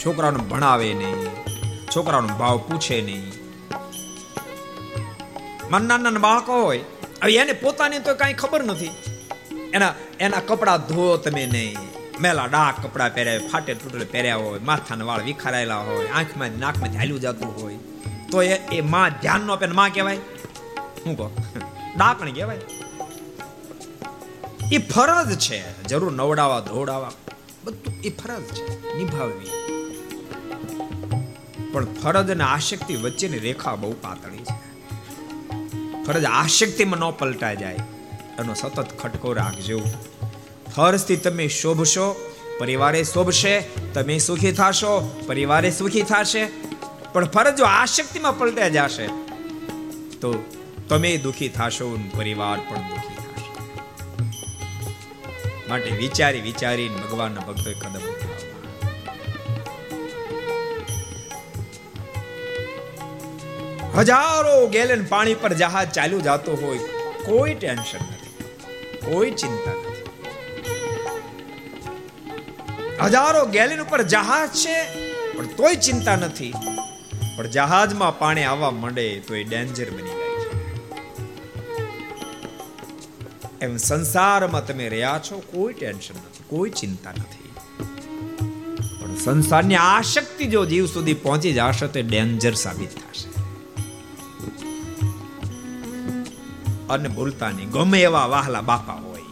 છોકરાઓને ભણાવે નહીં, છોકરાઓનો ભાવ પૂછે નહીં. મન નાના બાળકો હોય હવે એને પોતાની તો કાંઈ ખબર નથી. એના એના કપડા ધો તમે નહીં. મેલા ડાક કપડા પહેર્યા, ફાટે તૂટે પહેર્યા હોય, માથાના વાળ વિખારાયેલા હોય, આંખમાં નાકમાં હાલ્યું જતું હોય. તો એ એ માં ધ્યાન નો આપે માં કહેવાય. શું કહો? ડાકણ કહેવાય. એ ફરજ છે. જરૂર નવડાવવા ધોડાવા બધું એ ફરજ છે. નિભાવવી. પણ ફરજ અને આશક્તિ વચ્ચેની રેખા બહુ પાતળી છે. ફરજ આશક્તિમાં ન પલટાઈ જાય. એનો સતત ખટકો રાખજો. ફરજથી તમે શોભશો, પરિવારે શોભશે, તમે સુખી થશો, પરિવારે સુખી થશે. પણ ફરજ જો આશક્તિમાં પલટાઈ જશે. તો તમે દુખી થશો પરિવાર પણ દુખી થશે. માટે વિચારી વિચારીને ભગવાનના ભક્તોએ કદમ હજારો ગેલન પાણી પર જહાજ ચાલ્યું જતો હોય, કોઈ ટેન્શન નથી, કોઈ ચિંતા નથી. હજારો ગેલન ઉપર જહાજ છે, પણ તોય ચિંતા નથી. પણ જહાજમાં પાણી આવવા માંડે તો એ ડેન્જર બની જાય છે. એમ સંસારમાં તમે રહ્યા છો, કોઈ ટેન્શન નથી, કોઈ ચિંતા નથી. પણ સંસારની આશક્તિ જો જીવ સુધી પહોંચી જશે તો ડેન્જર સાબિત થશે. અને ભૂલતા નહીં ગમે એવા વાહલા બાપા હોય,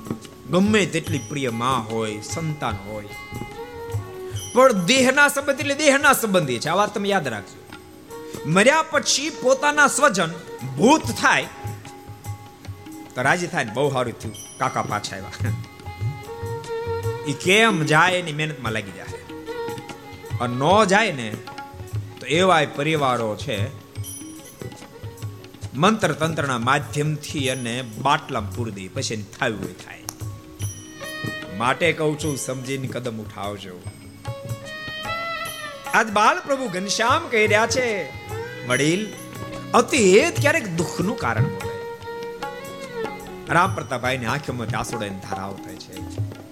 ગમે તેટલી પ્રિયમાં હોય, સંતાન હોય. પણ દેહના સંબંધ એટલે દેહના સંબંધી છે, આ વાત તમે યાદ રાખજો. મર્યા પછી પોતાના સ્વજન ભૂત થાય, તો રાજી થાય બહુ સારું થયું, કાકા પાછા આવ્યા. એ કેમ જાય એની મહેનતમાં લાગી જાય અને ન જાય ને, તો એવા પરિવારો છે મંત્ર તંત્રના માધ્યમથી અને બાટલામાં પૂરી દે પછી હોય થાય. માટે કહું છું, સમજીને કદમ ઉઠાવજો. આજ બાલ પ્રભુ ઘનશ્યામ કહી રહ્યા છે, વડીલ, અતિ હેત ક્યારેક દુઃખનું કારણ બને રામ પ્રતાપભાઈ ની આંખોમાં આંસુડાની ધારાઓ થાય છે.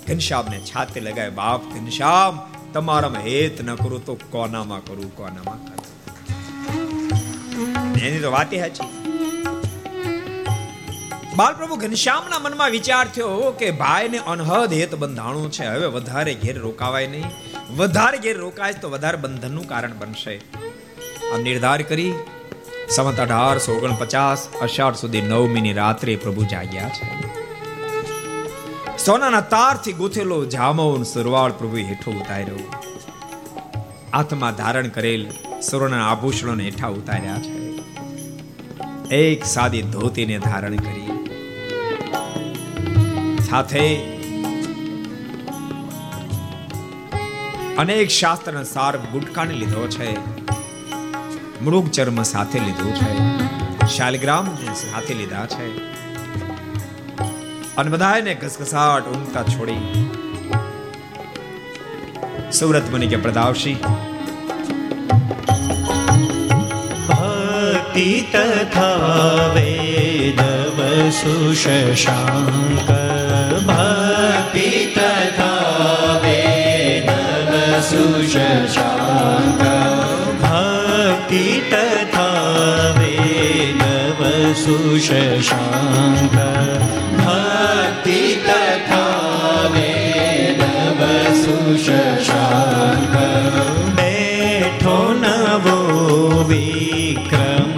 ઘનશ્યામને છાતે લગાવે, બાપ ઘનશ્યામ, તમારામાં હેત ન કરું તો કોનામાં કરું કોનામાં કરું? એની તો વાતે સાચી. બાલપ્રભુ ઘનશ્યામના મનમાં વિચાર થયો કે ભાઈને અનહદ હેત બંધાણું છે. હવે વધારે ઘેર રોકાવાય નહીં. વધારે ઘેર રોકાય તો વધારે બંધનનું કારણ બનશે. આ નિર્ધાર કરી સંવત અઢારસો ઓગણપચાસ અષાઢ સુધી નવમીની રાત્રે પ્રભુ જાગ્યા છે. સોનાના તારથી ગૂંથેલો જામોન સુરવાળ પ્રભુ હેઠો ઉતાર્યો. હાથમાં ધારણ કરેલ સુવર્ણ આભૂષણોને હેઠા ઉતાર્યા છે. એક સાદી ધોતીને ધારણ કરી. સાથે અનેક શાસ્ત્રના સાર ગુટકાને લીધો છે મૃગ ચર્મ સાથે લીધું છે શાલગ્રામ સાથે લીધા છે અને બધાને ઘસઘસાટ ઊંઘતા છોડી સુરત મુનિ કે પ્રદાવશી ભક્તિ તથા વેદવ સુશશાંક ભક્તિ તથા વેદવ સુશશાંક ભક્તિ તથા વેદવ સુશશાંક ભક્તિ તથા વેદવ સુશશાંક બેઠો નવો વિક્રમ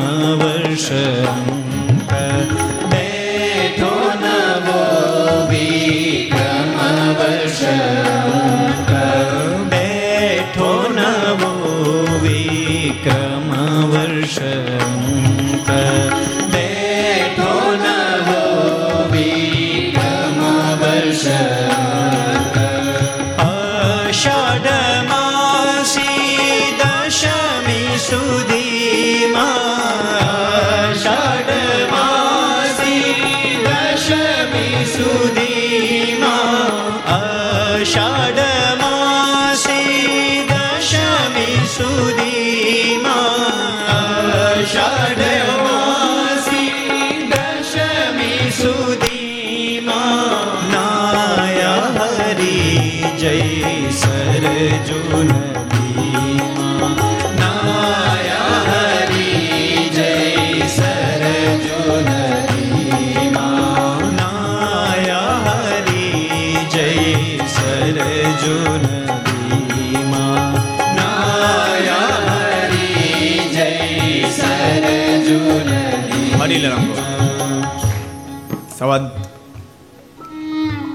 સંવંત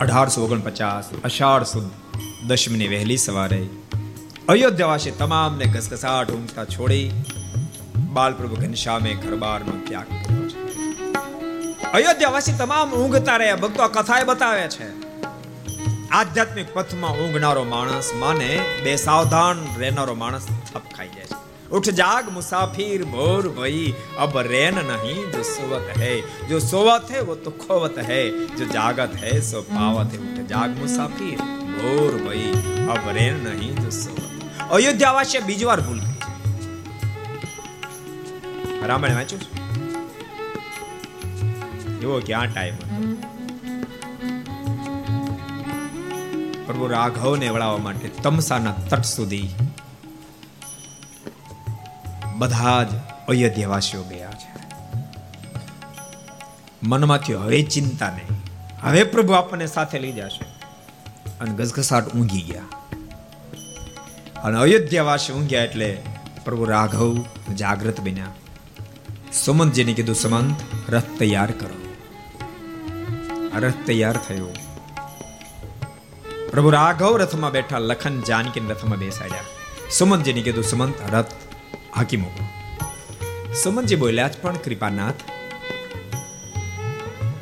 અઢારસો ઓગણપચાસ અષાઢ સુદ દશમીની વહેલી સવારે અયોધ્યાવાસી તમામને ઘસઘસાટ ઊંઘતા છોડી બાલપ્રભુ ઘનશ્યામે ઘરબારનો ત્યાગ કર્યો છે. અયોધ્યાવાસી તમામ ઊંઘતા રહ્યા, ભક્તો આ કથાએ બતાવે છે. આધ્યાત્મિક પથમાં ઊંઘનારો માણસ માને, બે સાવધાન રહેનારો માણસ થપ ખાઈ જાય છે. उठ जाग मुसाफिर भोर भई अब रैन नहीं जो सोवत है जो सोवत है वो तो खोवत है जो जागत है सो पावत है उठ जाग मुसाफिर ભોર ભઈ અબ રેન નહીં જો સોવત અયોધ્યાવાસીએ બીજી વાર ભૂલ કરી છે રામાયણ વાંચ્યું છે એવો ક્યાં ટાઈમ હતો પ્રભુ રાઘવને વળાવવા માટે તમસાના તટ સુધી બધા જ અયોધ્યાવાસીઓ ગયા છે. મનમાંથી હવે ચિંતા નહીં. હવે પ્રભુ આપણને સાથે લઈ જશે. અને ગસગસાટ ઊંઘી ગયા. અને અયોધ્યાવાસી ઊંઘ્યા એટલે પ્રભુ રાઘવ જાગ્રત બન્યા. સુમંતજીને કીધું, સુમંત, રથ તૈયાર કરો. રથ તૈયાર થયો. પ્રભુ રાઘવ રથમાં બેઠા, લખન જાનકી રથમાં બેસાડ્યા. સુમંતજીને કીધું, સુમંત, રથ હાકી સમનજી બોલ્યા જ પણ કૃપાનાથ,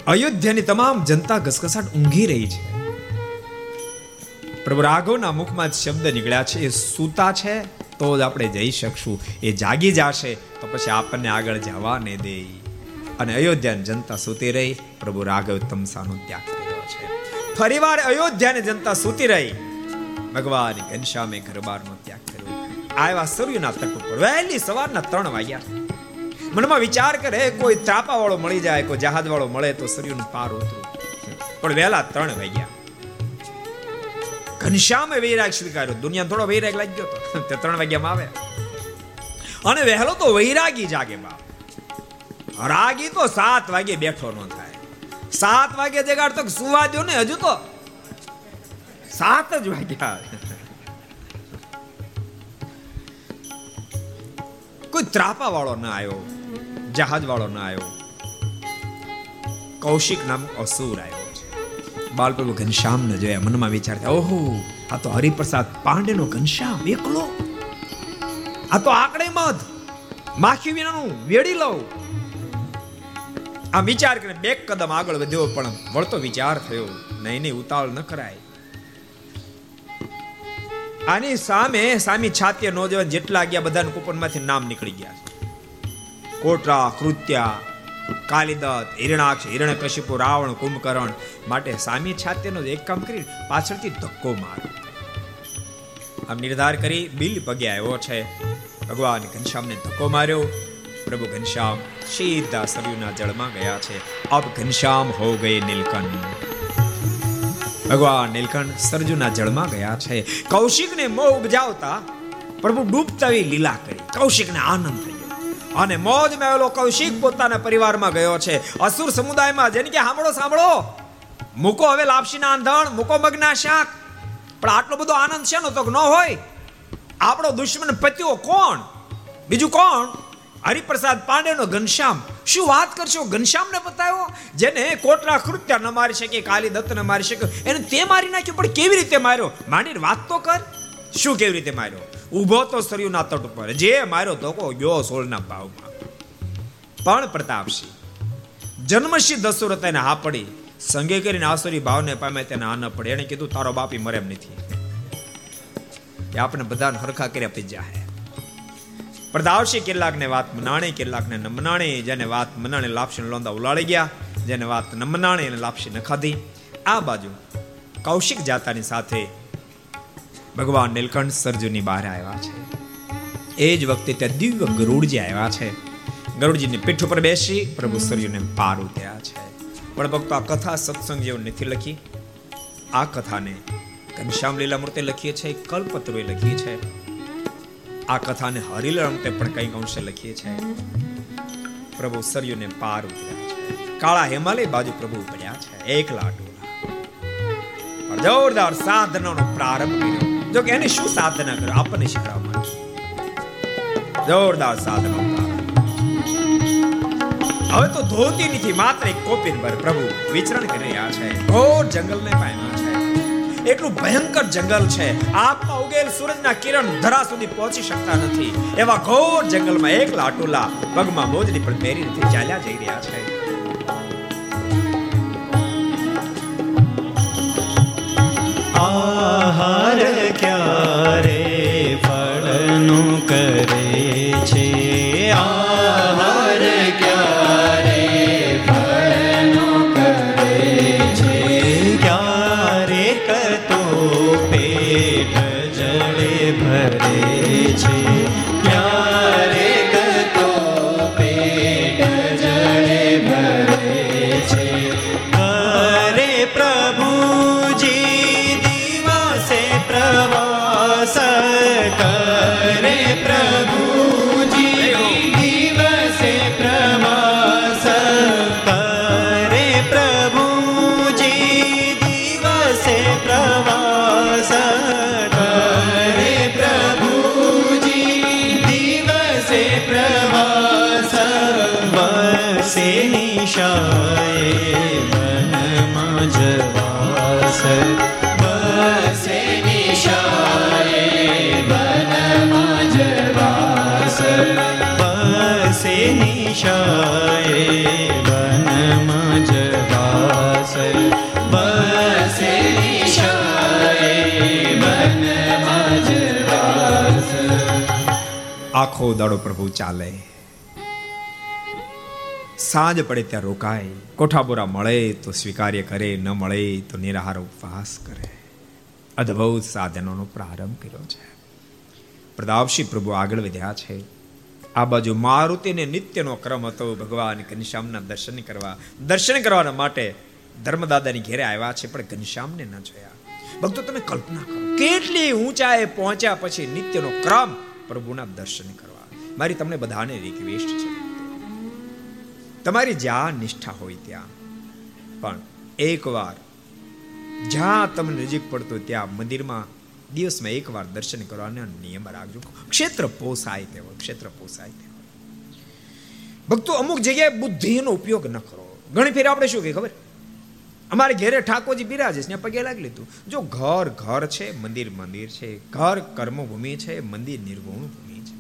અયોધ્યાની તમામ જનતા ઘસઘસાટ ઊંઘી રહી છે. પ્રભુ રાઘવના મુખમાં શબ્દ નીકળ્યા છે, એ સૂતા છે તો જ આપણે જઈ શકશું. એ જાગી જશે તો પછી આપણને આગળ જવા ને દે અને અયોધ્યાની જનતા સૂતી રહી, પ્રભુ રાઘવ તમસાનો ત્યાગ કર્યો છે. ફરીવાર અયોધ્યાની જનતા સૂતી રહી. ભગવાન ઘનશ્યામે ઘરબારનો ત્યાગ આવ્યા સૂર્યના તટ ઉપર. વહેલી સવારના ત્રણ વાગ્યા. મનમાં વિચાર કરે, કોઈ ત્રાપા વાળો મળી જાય, કોઈ જહાજ વાળો મળે તો સૂર્યનું પાર ઉતરું. પણ વહેલા ત્રણ વાગ્યા. ઘનશ્યામે વૈરાગ સ્વીકાર્યો. દુનિયા થોડો વૈરાગ લાગ્યો તો. તે ત્રણ વાગ્યામાં આવે. અને વહેલો તો વૈરાગી જાગે બાપ. રાગી તો સાત વાગે બેઠો ન થાય. સાત વાગે જગાડ તો સુવા દો ને હજુ તો સાત જ વાગ્યા કોઈ ત્રાપા વાળો ના આવ્યો જહાજ વાળો ના આવ્યો. કૌશિક નામ અસુર આવ્યો છે. બાલપ્રભુ ઘનશ્યામ ને જોયા મનમાં વિચાર થયો ઓહો, આ તો હરિપ્રસાદ પાંડે નો ઘનશ્યામ, એકલો? આ તો આકડે મધ, માખી વિનાનું વેડી લઉં. આ વિચાર કરીને બે કદમ આગળ વધ્યો પણ વળતો વિચાર થયો, નહીં નહીં, ઉતાવળ ન કરાય. આની સામે સામી છાતીય નોજવાન જેટલા ગયા બધાના કૂપનમાંથી નામ નીકળી ગયા છે. કોટરા, કૃત્યા, કાલિદત્ત, હિરણાક્ષ હિરણ્યકશિપુ રાવણ, કુંભકર્ણ માટે સામી છાત્યનો એક કામ કરી પાછળથી ધક્કો મારો આમ નિર્ધાર કરી બિલ પગે આવ્યો છે. ભગવાન ઘનશ્યામને ધક્કો માર્યો. પ્રભુ ઘનશ્યામ સીધા સરયુના જળમાં ગયા છે. અબ ઘનશ્યામ હો ગયે નીલકંઠ. ભગવાન નીલકંઠ સરજુના જળમાં ગયા છે. કૌશિકને મોહ ઉપજાવતા પ્રભુ ડૂબતા લીલા કરી. કૌશિકને આનંદ થયો. અને મોજ મેળો કૌશિક પોતાના પરિવારમાં ગયો છે. અસુર સમુદાયમાં જેને કે સાંભળો સાંભળો. મૂકો હવે લાપસીના આંધણ, મૂકો મગના શાક. પણ આટલો બધો આનંદ છે નો તો ન હોય? આપણો દુશ્મન પત્યો કોણ? બીજું કોણ? હરિપ્રસાદ પાંડેનો ઘનશ્યામ. શું વાત કરશો? ઘનશ્યામને બતાવ્યો જેને કોટરા કૃત્ય ન મારી શકે, કાલી દત્ત ન મારી શકે, એને તે મારી નાખ્યો, પણ કેવી રીતે માર્યો? માંડીને વાત તો કર. શું કેવી રીતે માર્યો? ઊભો તો સરયુના તટ ઉપર. જે માર્યો તો કો ગયો સોળના ભાવમાં. પણ પ્રતાપસિંહ જન્મસિંહ દશરથ એને હા પડી. સંગે કરીને આસુરી ભાવને પામે તેને આ ન પડે. એને કીધું, તારો બાપી મરે એમ નથી. એ આપણે બધાને હરખા કરી આપી હે. પ્રદાવશી કેટલાકને વાત મનાણે, કેટલાકને ન મનાણે, જેને વાત મનાણે લાપસી લોંદા ઉલાળી ગયા, જેને વાત ન મનાણે એને લાપસી ન ખાધી. આ બાજુ કૌશિક જાતાની સાથે ભગવાન નીલકંઠ સરજુની બહાર આવ્યા છે. એ જ વખતે ત્યાં દિવ્ય ગરુડજી આવ્યા છે. ગરુડજીની પીઠ ઉપર બેસી પ્રભુ સરજુને પાર ઉતર્યા છે. પણ ભક્તો આ કથા સત્સંગ જેવું નથી લખી. આ કથાને ઘનશ્યામ લીલામૂર્તે લખીએ છીએ કલ્પતરુએ લખી છે. આ કથાને હરિલ અંતે પણ કંઈક અંશે લખીએ છે પ્રભુ સરયુને પાર ઉતર્યા છે. કાળા હિમાલય બાજુ પ્રભુ ઉપડ્યા છે. એકલા ટોલા જોરદાર સાધનાનો પ્રારંભ કર્યો. જો કે એને શું સાધના કરો? આપણને શીખવા માંગે જોરદાર સાધનો હવે તો ધોતી નથી માત્ર એક કોપીન પર પ્રભુ વિચરણ કરી રહ્યા છે. ઘોર જંગલને પામ્યા એટલું ભયંકર જંગલ છે. આત્મા ઉગેલ સૂરજના કિરણ ધરા સુધી પહોંચી શકતા નથી. એવા ઘોર જંગલમાં એકલા અટુલા પગમાં મોજડી પણ પહેરી નથી ચાલ્યા જઈ રહ્યા છે. આહાર ક્યારે ફળનું કરે છે? આહાર આખો દાડો પ્રભુ ચાલે. સાંજ પડે ત્યાં રોકાય. કોઠાબોરા મળે તો સ્વીકાર્ય કરે, ન મળે તો નિરાહાર ઉપવાસ કરે. અદ્ભુત સાધનોનો પ્રારંભ કર્યો છે. પ્રતાપસિંહ પ્રભુ આગળ વધ્યા છે. આ બાજુ મારુતિને નિત્યનો ક્રમ હતો. ભગવાન ઘનશ્યામના દર્શન કરવા, દર્શન કરવાના માટે ધર્મદાદાની ઘેરે આવ્યા છે, પણ ઘનશ્યામને ન જોયા. ભક્તો, તમે કલ્પના કરો, કેટલી ઊંચાએ પહોંચ્યા પછી નિત્યનો ક્રમ પ્રભુના દર્શન કરવા. મારી તમને બધાને રિક્વેસ્ટ છે. તમારી જ્યાં નિષ્ઠા હોય ત્યાં. પણ એકવાર જ્યાં તમને નજીક પડતો ત્યાં મંદિરમાં દિવસમાં એકવાર દર્શન કરવાનો નિયમ રાખજો. ક્ષેત્ર પોસાય તેવો, ક્ષેત્ર પોસાય તેવો. ભક્તો અમુક જગ્યાએ બુદ્ધિનો ઉપયોગ ન કરો. ઘણી ફેર આપણે શું કે ખબર? અમારે ઘેરે ઠાકોરજી બિરાજે છે પગે લાગી લીધું. જો ઘર ઘર છે, મંદિર મંદિર છે, ઘર, કર્મભૂમિ છે, મંદિર નિર્ગુણ ભૂમિ છે.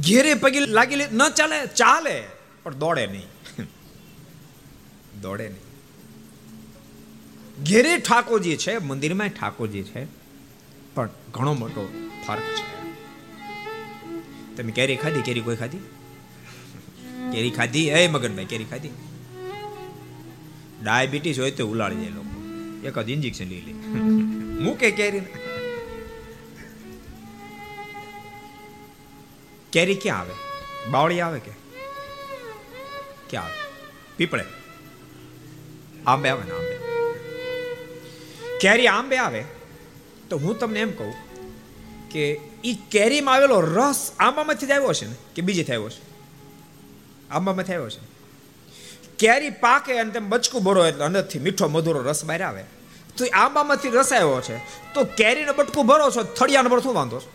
ઘેરે પગે લાગી ન ચાલે ચાલે, પણ દોડે નહીં. દોડે નહીં. ઘેરે ઠાકોરજી છે મંદિરમાં ઠાકોરજી છે, પણ ઘણો મોટો ફરક છે. તમે કેરી ખાધી? કેરી કોઈ ખાધી? કેરી ખાધી? એ મગનભાઈ, કેરી ખાધી? ડાયાબિટીસ હોય તો ઉલાળી જાય લોકો. એક જ ઇન્જેક્શન લઈ લે. મૂકે કેરી કેરી ક્યાં આવે? બાવળી આવે કે? ક્યાં આવે? પીપળે. આંબે આવે ને આંબે. કેરી આંબે આવે, તો હું તમને એમ કહું કે એ કેરીમાં આવેલો રસ આંબામાંથી જ આવ્યો છે ને? કે બીજે આવ્યો છે આંબામાંથી આવ્યો છે કેરી પાકે અને તેમ બચકું ભરો એટલે અંદરથી મીઠો મધુરો રસ બહાર આવે તો આંબામાંથી રસ આવ્યો છે. તો કેરીને બટકું ભરો છો થળિયાનો પર શું વાંધો છો?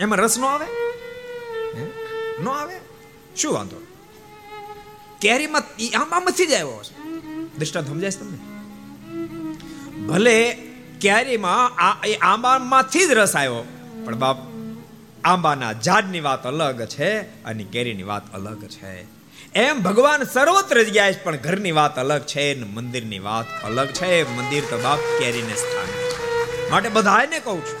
એમાં રસ નો આવે? નો આવે? શું વાંધો? કેરીમાં આંબામાંથી જ આવ્યો છે દૃષ્ટાંત સમજાય તમને? ભલે કેરીમાં આ એ આંબામાંથી જ રસ આવ્યો, પણ બાપ, આંબાના ઝાડની વાત અલગ છે અને કેરીની વાત અલગ છે. એમ ભગવાન સર્વત્ર જગ્યાએ પણ ઘરની વાત અલગ છે ને મંદિરની વાત અલગ છે. મંદિર તો બાપ કેરીને સ્થાન માટે બધાને કહું છું,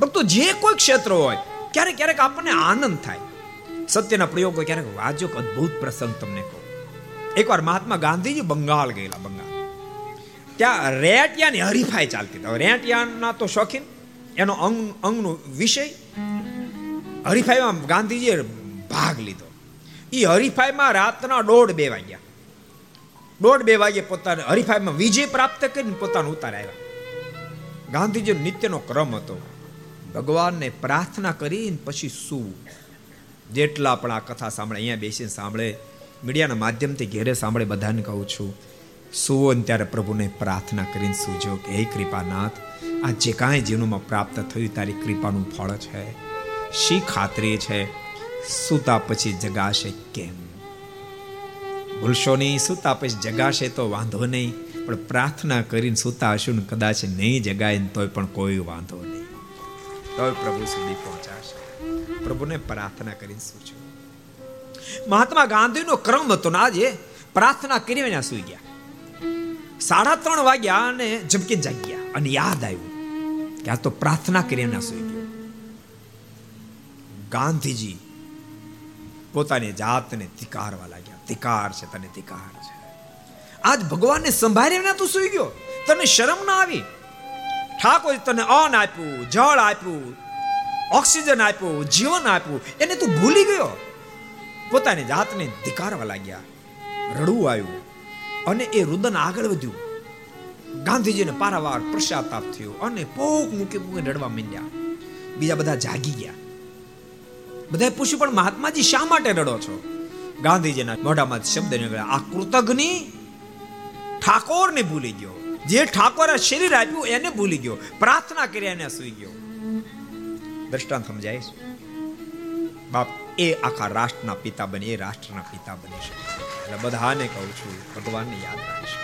ભક્તો, જે કોઈ ક્ષેત્ર હોય, ક્યારેક ક્યારેક આપણને આનંદ થાય. સત્યના પ્રયોગો ક્યારેક વાંચો અદ્ભુત પ્રસંગ તમને કહું. એકવાર મહાત્મા ગાંધીજી બંગાળ ગયેલા, બંગાળ. ત્યાં રેટિયાની હરીફાઈ ચાલતી હતી. રેટિયાના તો શોખીન, એનો અંગ, અંગનો વિષય. હરીફાઈમાં ગાંધીજીએ ભાગ લીધો. એ હરીફાઈમાં રાતના દોઢ બે વાગ્યા. દોઢ બે વાગે પોતાને હરીફાઈમાં વિજય પ્રાપ્ત કરીને પોતાનું ઉતાર આવ્યા. ગાંધીજી નિત્યનો ક્રમ હતો. ભગવાનને પ્રાર્થના કરીને પછી શું? જેટલા પણ આ કથા સાંભળે, અહીંયા બેસીને સાંભળે, મીડિયાના માધ્યમથી ઘેરે સાંભળે, બધાને કહું છું, સુવો ત્યારે પ્રભુને પ્રાર્થના કરીને સૂજો કે, હે કૃપાનાથ, આ જે કાંઈ જીવનમાં પ્રાપ્ત થયું, તારી કૃપાનું ફળ છે. શી ખાતરી છે? સૂતા પછી જગાશે કેમ? ભૂલશો નહીં સૂતા પછી જગાશે તો વાંધો નહીં, પણ પ્રાર્થના કરીને સૂતા હશું ને કદાચ નહીં જગાય તોય પણ કોઈ વાંધો નહીં. તોય પ્રભુ સુધી પહોંચાશે. પ્રભુને પ્રાર્થના કરીને સૂચો મહાત્મા ગાંધીનો ક્રમ હતો ને આજે, પ્રાર્થના કરી વિના સુઈ ગયા. સાડા ત્રણ વાગ્યા અને ઝબકી જાગ્યા અને યાદ આવ્યું કે આ તો પ્રાર્થના કરી વિના સુઈ ગયો. ગાંધીજી પોતાની જાતને ધિકારવા લાગ્યા. ધિકાર છે, તને ધિકાર છે. આજ ભગવાનને સંભાળ્યા વિના તું સુઈ ગયો? તને શરમ ના આવી? ઠાકોર તને અન્ન આપ્યું, જળ આપ્યું, ઓક્સિજન આપ્યું, જીવન આપ્યું. એને તું ભૂલી ગયો? પોતાની જાતને ધિકારવા લાગ્યા. રડવું આવ્યું અને એ રુદન આગળ વધ્યું. ગાંધીજીને પારાવાર પ્રસાદ થયો અને પોક મૂકી મૂકી રડવા માંડ્યા. બીજા બધા જાગી ગયા. બધાએ પૂછ્યું, પણ મહાત્માજી શા માટે રડો છો? ગાંધીજીના મોઢામાં શબ્દ નીકળ્યા, આ કૃતજ્ઞ ઠાકોરને ભૂલી ગયો. જે ઠાકોરે શરીર આપ્યું એને ભૂલી ગયો. પ્રાર્થના કરી એને સુઈ ગયો. દ્રષ્ટાંત સમજાય છે? બાપ, એ આખા રાષ્ટ્રના પિતા બને, એ રાષ્ટ્રના પિતા બની શકે એટલે બધાને કહું છું, ભગવાનને યાદ રાખીશું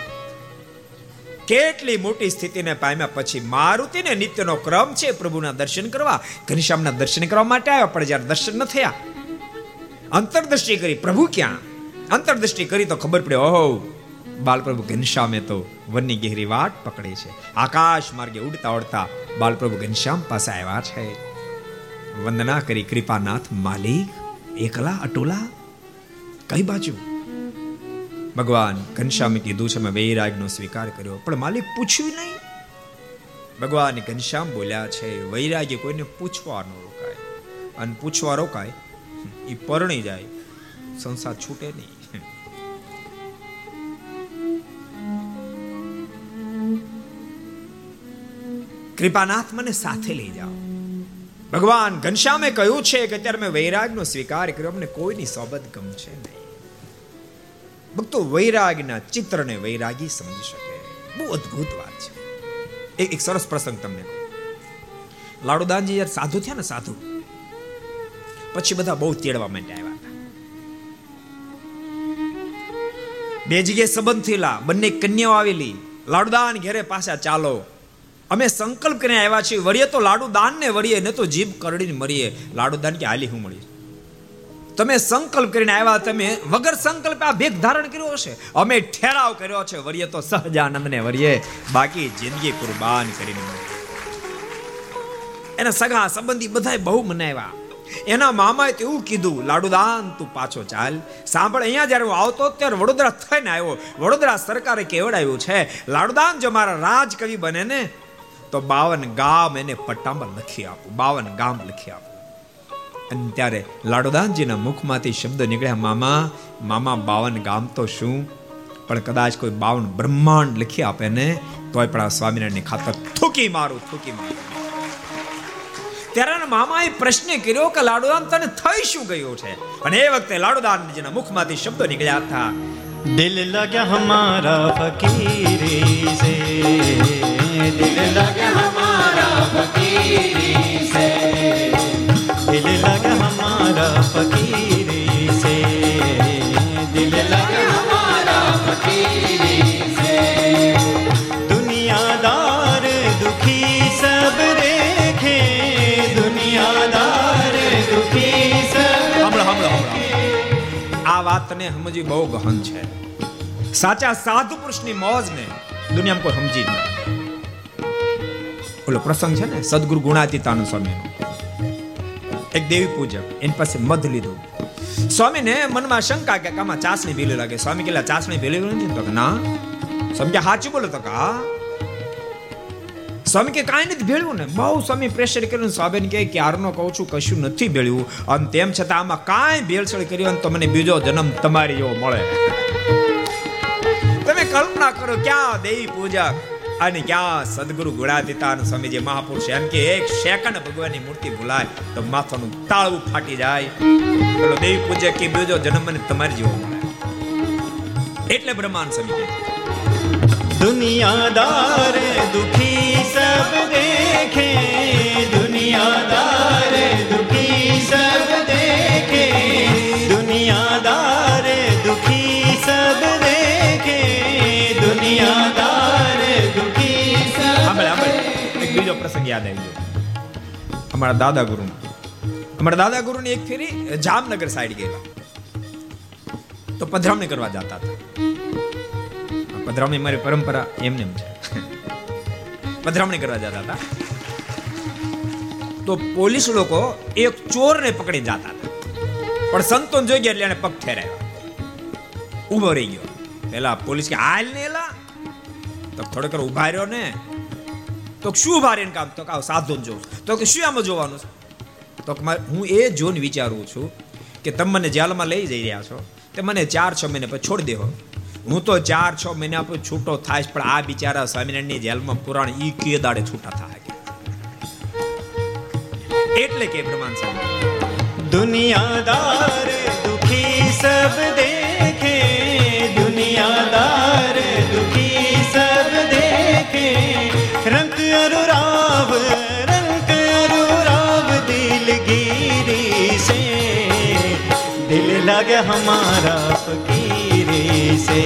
કેટલી મોટી સ્થિતિને પામ્યા પછી મારુતિને નિત્યનો ક્રમ છે પ્રભુના દર્શન કરવા. ઘનશ્યામના દર્શન કરવા માટે આવ્યા, પણ જ્યારે દર્શન ન થયા, અંતરદ્રષ્ટિ કરી, પ્રભુ ક્યાં? અંતરદ્રષ્ટિ કરી તો ખબર પડે, ઓહો, બાલપ્રભુ ઘનશ્યામે તો વનની ગહેરી વાટ પકડી છે. આકાશ માર્ગે ઉડતા ઉડતા બાલપ્રભુ ઘનશ્યામ પાસે આવ્યા છે. વંદના કરી, કૃપાનાથ માલિક, એકલા, અટોલા, કઈ બાજુ? ભગવાન ઘનશ્યામે કીધું છે, મેં વૈરાગનો સ્વીકાર કર્યો. પણ માલિક પૂછ્યું નહીં. ભગવાન ઘનશ્યામ બોલ્યા છે, વૈરાગ્ય કોઈને પૂછવા ન રોકાય. અને પૂછવા રોકાય એ પરણી જાય. સંસાર છૂટે નહીં. કૃપાનાથ મને સાથે લઈ જાઓ. ભગવાન ઘનશ્યામે કહ્યું છે કે અત્યારે મેં વૈરાગનો સ્વીકાર કર્યો, અમને કોઈની સોબત ગમશે નહીં. ભક્તો વૈરાગના ચિત્રને વૈરાગી સમજી શકે. બહુ અદ્ભુત વાત છે. એક સરસ પ્રસંગ તમને લાડુદાનજી યાર સાધુ થયા ને સાધુ? પછી બધા બહુ તેડવા માટે આવ્યા હતા બે જગ્યાએ સંબંધ થયેલા, બંને કન્યાઓ આવેલી. લાડુદાન ઘેરે પાછા ચાલો. અમે સંકલ્પ કરીને આવ્યા છીએ, વળીએ તો લાડુદાન ને વળીએ ને તો જીભ કરડીને મરીએ. લાડુદાન કે હાલી હું મળી તમે સંકલ્પ કરીને આવ્યા, તમે વગર સંકલ્પ આ ભેગ ધારણ કર્યો હશે. અમે ઠેરાવ કર્યો છે, વરીએ તો સહજાનંદ ને વરીએ બાકી જિંદગી કુરબાન કરીને એના સગા સંબંધી બધાય બહુ મનાવ્યા. એના મામાએ એવું કીધું, લાડુદાન, તું પાછો ચાલ. સાંભળ, અહીંયા જ્યારે હું આવતો ત્યારે વડોદરા થઈને આવ્યો. વડોદરા સરકારે કેવડાવ્યું છે, લાડુદાન જો મારા રાજ કવિ બને ને તો બાવન ગામ એને પટ્ટામાં લખી આપું, બાવન ગામ લખી આપું. અને ત્યારે લાડુદાનજીના મુખમાંથી શબ્દ નીકળ્યા, મામા મામા બાવન ગામ તો શું? પણ કદાચ કોઈ બાવન બ્રહ્માંડ લખી આપે ને, તોય પણ આ સ્વામિનારાયણની ખાતર થૂકી મારું થૂકી મારું. ત્યારે મામાએ પ્રશ્ન કર્યો કે લાડુદાન તને થઈ શું ગયું છે? અને એ વખતે લાડુદાનજીના મુખમાંથી શબ્દો નીકળ્યા હતા, દિલ લગ્યા હમારા ફકીરી સે, દિલ લગ્યા હમારા ફકીરી આ વાતને સમજી બહુ ગહન છે સાચા સાધુ પુરુષની મોજને દુનિયામાં કોઈ સમજી જ નહીં ઓલો પ્રસંગ છે ને સદગુરુ ગુણાતીતાનંદ સ્વામીનો એક દેવી પૂજક, એની પાસે મધ લીધું. સ્વામીને મનમાં શંકા કે આમાં ચાસણી ભીલી લાગે. સ્વામી કેટલા ચાસણી ભીલી નથી? તો ના. સ્વામી કે બોલો તો કા સ્વામી કે, કાંઈ નથી ભેળવું ને. બહુ સ્વામી પ્રેશર કર્યું સ્વામીને કે ક્યારનો કહું છું, કશું નથી ભેળવું. અને તેમ છતાં આમાં કાંઈ ભેળસેળ કર્યું અને તમને બીજો જન્મ તમારી જેવો મળે. તમે કલ્પના કરો, ક્યાં દેવી પૂજા અને ક્યાં સદગુરુ ગુણાતીતાન સ્વામી જે મહાપુરુષ એમ કે, એક સેકન્ડ ભગવાનની મૂર્તિ ભૂલાય તો માથાનું તાળવું ફાટી જાય. બોલો દેવી પૂજ્ય કે બીજો જન્મ મને તમારી જીવો એટલે બ્રહ્માંડ સ્વામી કે દુનિયાદાર દુખી સબ દેખે, દુનિયાદાર યાદ આવી ગયો. અમારા દાદા ગુરુ અમારા દાદા ગુરુની એક ફેરી જામનગર સાઈડ ગયેલા તો પધરામણી કરવા જતા હતા. પધરામણી મારી પરંપરા એમને એમ છે. પધરામણી કરવા જતા હતા. તો પોલીસ લોકો એક ચોરને પકડી જતા હતા. પણ સંતોન જોઈ ગયા એટલે એને પગ ઠેરાયો. ઊભો રહી ગયો. પેલા પોલીસ કે, હાલ ને એલા. તો થોડોક ઊભા રહ્યો ને તો શું ભારે રહીને કામ? તો કાવ સાધુને જોઉં તો કે શું આમાં જોવાનું છે? તો હું એ જોઈને વિચારું છું કે તમે મને જેલમાં લઈ જઈ રહ્યા છો, તે મને ચાર છ મહિના પછી છોડી દેવો હું. તો ચાર છ મહિના પછી છૂટો થાય પણ આ બિચારા સ્વામિનારાયણની જેલમાં પુરાણ ઈ કે દાડે છૂટા થાય એટલે કે પ્રમાણ દુનિયાદાર દુખી સબ દેખે, દુનિયાદાર દુખી સબ દેખે. ਰੰਗ ਅਰੁਰਾਵ ਰੰਗ ਅਰੁਰਾਵ ਦਿਲਗੀਰੀ ਸੇ ਦਿਲ ਲਾਗੇ ਹਮਾਰਾ ਫਕੀਰੀ ਸੇ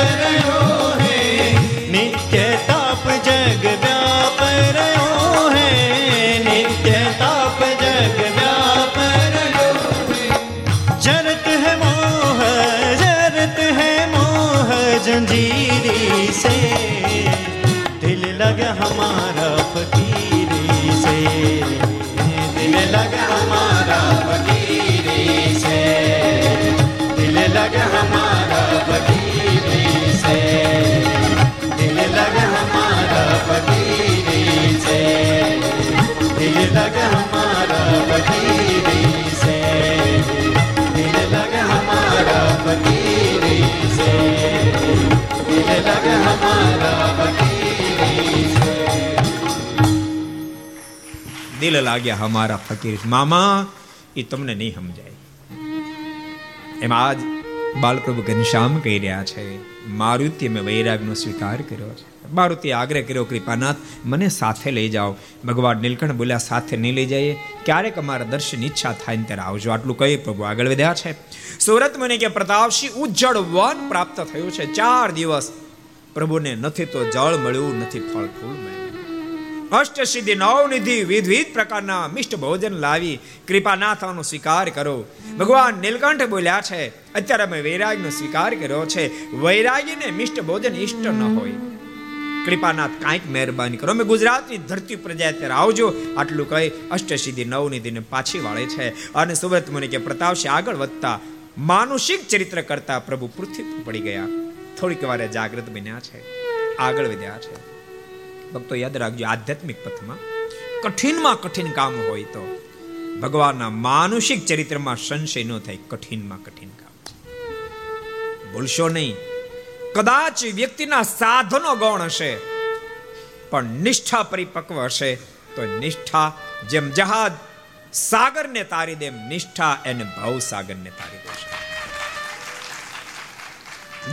Hallelujah. લાગ્યા હમારા ફકીર. મામા, એ તમને નહીં સમજાય. એમાં આજ બાલપ્રભુ ઘનશ્યામ કહી રહ્યા છે, મારુતિ મેં વૈરાગનો સ્વીકાર કર્યો છે. મારુતિ, આગ્રહ કર્યો, કૃપાનાથ, મને સાથે લઈ જાઓ. ભગવાન નીલકંઠ બોલ્યા, સાથે નહીં લઈ જઈએ? ક્યારેક અમારા દર્શન ઈચ્છા થાય ને ત્યારે આવજો. આટલું કહી પ્રભુ આગળ વધ્યા છે. સુરત મને કે પ્રતાપસિંહ ઉજ્જળ વન પ્રાપ્ત થયું છે. ચાર દિવસ પ્રભુને નથી તો જળ મળ્યું, નથી ફળ ફૂલ મળ્યું. અષ્ટસિદ્ધિ નવનિધિ વિવિધ પ્રકારના મિષ્ટ ભોજન લાવી કૃપાનાથનો સ્વીકાર કરો. ભગવાન નીલકંઠ બોલ્યા છે, અત્યારે અમે વૈરાગનો સ્વીકાર કર્યો છે. વૈરાગીને મિષ્ટ ભોજન ઇષ્ટ ન હોય. કૃપાનાથ કાંઈક મહેરબાની કરો. અમે ગુજરાતની ધરતી પ્રજા અત્યારે આવજો, આટલું કહી અષ્ટસિદ્ધિ નવનિધિને પાછી વાળે છે. અને સુબ્રત મુનિ કે પ્રતાપસિંહ આગળ વધતા માનુષિક ચરિત્ર કરતા પ્રભુ પૃથ્વી પડી ગયા. થોડીક વારે જાગૃત બન્યા છે, આગળ વધ્યા છે. ભક્તો યાદ રાખજો, આધ્યાત્મિક પથમાં કઠિનમાં કઠિન કામ હોય તો ભગવાનના માનુષિક ચરિત્રમાં સંશય ન થાય, કઠિનમાં કઠિન કામ. ભૂલશો નહીં. કદાચ વ્યક્તિના સાધનો ગૌણ હશે, પણ નિષ્ઠા પરિપક્વ હશે, તો નિષ્ઠા જેમ જહાજ સાગરને તારી દે નિષ્ઠા એને ભાવ સાગરને તારી દેશે.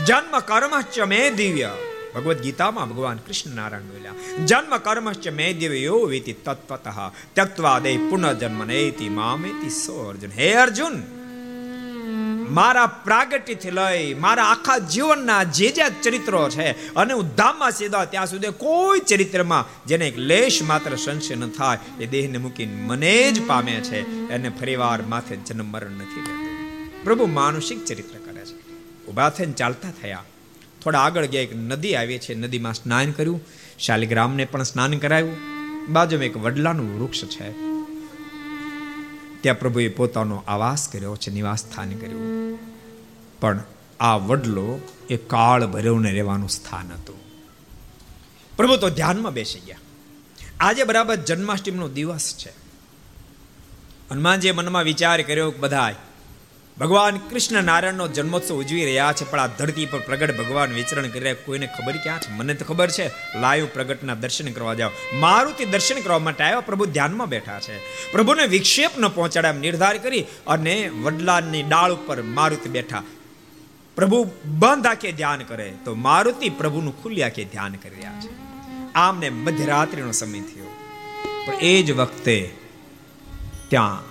જન્મ કર્મ ચમે દિવ્ય. ભગવદ્ ગીતામાં ભગવાન કૃષ્ણ નારાયણ બોલ્યા જન્મ કર્મશ્ચ મે દિવ્યો વેતિ તત્વત ત્યક્તવા દે પુનર્જન્મ નેતિ મામેતિ સો અર્જુન હે અર્જુન મારા પ્રાગટ્યથી લઈ મારા આખા જીવનના જે જે ચરિત્રો છે અને હું ધામમાં સીધા ત્યાં સુધી કોઈ ચરિત્રમાં જેને એક લેશ માત્ર સંશય ન થાય એ દેહને મૂકીને મને જ પામે છે એને ફરીવાર માથે જન્મ મરણ નથી લેતો પ્રભુ માનુષિક ચરિત્ર કરે છે ઊભા થઈને ચાલતા થયા થોડા આગળ ગયા એક નદી આવી છે, નદીમાં સ્નાન કર્યું. શાલિગ્રામને પણ સ્નાન કરાવ્યું બાજુમાં એક વડલાનું વૃક્ષ છે. ત્યાં પ્રભુએ પોતાનો આવાસ કર્યો છે નિવાસ સ્થાન કર્યું. પણ આ વડલો એ કાળ ભૈરવને રહેવાનું સ્થાન હતું. પ્રભુ તો ધ્યાનમાં બેસી ગયા. આજે બરાબર જન્માષ્ટમીનો દિવસ છે. હનુમાનજીએ મનમાં વિચાર કર્યો બધા ભગવાન કૃષ્ણ નારાયણનો જન્મોત્સવ ઉજવી રહ્યા છે, પણ આ ધરતી પર પ્રગટ ભગવાન વિચરણ કરી રહ્યા. કોઈને ખબર ક્યાં છે? મને તો ખબર છે. લાઈવ પ્રગટના દર્શન કરવા જાઓ. મારુતિ દર્શન કરવા માટે આવ્યા, પ્રભુ ધ્યાનમાં બેઠા છે. પ્રભુને વિક્ષેપ ન પહોંચાડે એમ નિર્ધાર કરી અને વડલાની ડાળ ઉપર મારુતિ બેઠા. પ્રભુ બંધ આંખે ધ્યાન કરે તો મારુતિ પ્રભુનું ખુલ્લી આંખે ધ્યાન કરી રહ્યા છે. આમને મધ્યરાત્રિનો સમય થયો. પણ એ જ વખતે ત્યાં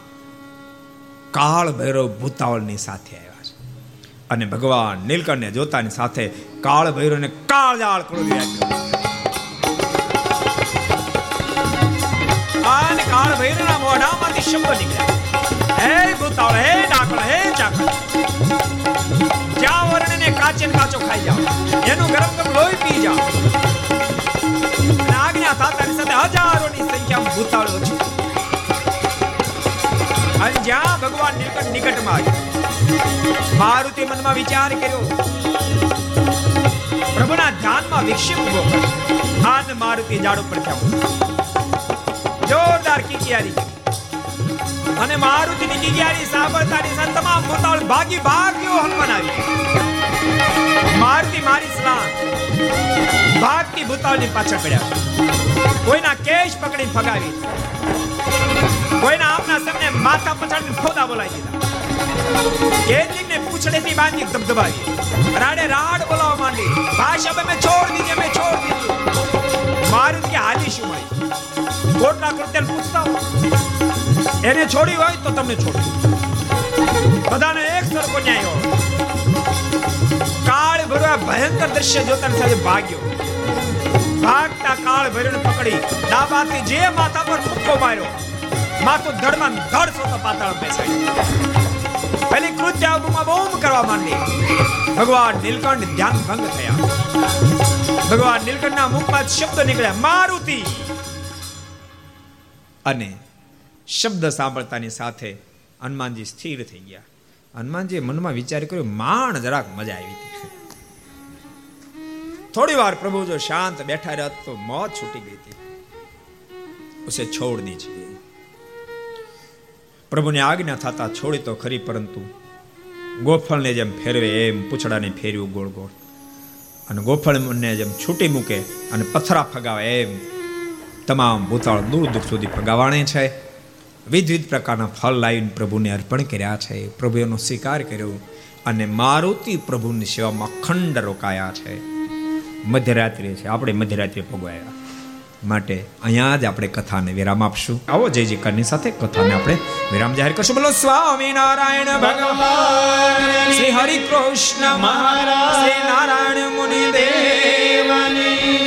કાળ ભૈરવ ભૂતાવળની સાથે આવ્યા છે. અને ભગવાન નીલકંઠને જોતાની સાથે કાળ ભૈરવને કાળજાળ ક્રોધી આપ્યો. અને કાળ ભૈરવના મોઢામાંથી શબ્દ નીકળ્યા. હે ભૂતાવળ, હે ડાકળ, હે ચાકળ. જ્યાં વર્ણને કાચે કાચો ખાઈ જાઓ. એનું ગરમ ગરમ લોહી પી જાઓ. આજ્ઞા થતાની સાથે હજારોની સંખ્યામાં ભૂતાળો ઓછી અને જ્યાં ભગવાન નીલકંઠ નિકટમાં આવ્યો. મારુતિ મનમાં વિચાર કર્યો. પ્રભુના ધ્યાનમાં વિક્ષેપ ઊભો આન મારુતિ ઝાડ ઉપર થયો જોરદાર કિકિયારી અને મારુતિની કિકિયારી સાંભળતાની સાથે તમામ ભૂતાળ ભાગી ભાગ્યો હનુમાન આવી મારુતિ મારી સ્નાન ભાગતી ભૂતાળની પાછળ પડ્યા. કોઈના કેશ પકડી ફગાવી કોઈના આપના સમને માથા પછાડીને ખોદા બોલાવી દીધા. કેટલીકને પૂછડેથી બાંધી ધબધબાવી. રાડે રાડ બોલાવા માંડી. ભાષા મેં છોડ દીધી મેં છોડ દીધી. મારું કે હાલી શું મળી કોટલા કૃત્યલ પૂછતા એને છોડી હોય તો તમને છોડી બધાને એક સરખો ન્યાય હોય. કાળ ભરવા ભયંકર દ્રશ્ય જોતા સાથે ભાગ્યો. ભાગતા કાળ ભરણ પકડી. ડાબાથી જે માથા પર મુક્કો માર્યો, માથું ધડમાં ધડ સોતો પાતાળ બેસાડી પેલી કૃત્ય બૂમા બૂમ કરવા માંડી. ભગવાન નીલકંઠ ધ્યાન ભંગ થયા. ભગવાન નીલકંઠના મુખમાં શબ્દ નીકળ્યા, મારુતિ! અને શબ્દ સાંભળતાની સાથે હનુમાનજી સ્થિર થઈ ગયા. હનુમાનજી મનમાં વિચાર કર્યો માણ જરાક મજા આવી. થોડી વાર પ્રભુ જો શાંત બેઠા રહ્યા તો મોત છૂટી ગઈ હતી. ઉસે છોડ દીજીએ પ્રભુની આજ્ઞા થતા છોડી તો ખરી પરંતુ ગોફળને જેમ ફેરવે એમ પૂછડાને ફેરવ્યું ગોળ ગોળ અને ગોફળને જેમ છૂટી મૂકે અને પથરા ફગાવે એમ તમામ ભૂતાળ દૂર દૂર સુધી ફગાવાણે છે. વિવિધ પ્રકારના ફળ લાવીને પ્રભુને અર્પણ કર્યા છે. પ્રભુ એનો સ્વીકાર કર્યો અને મારુતિ પ્રભુની સેવામાં અખંડ રોકાયા છે. મધ્યરાત્રિ છે. આપણે મધ્યરાત્રિ ભોગવાયા માટે અહીંયા જ આપણે કથાને વિરામ આપશું. આવો જય જયકારની સાથે કથાને આપણે વિરામ જાહેર કરશું. બોલો સ્વામી નારાયણ ભગવાન, શ્રી હરિકૃષ્ણ મહારાજ, શ્રી નારાયણ મુનિ દેવની.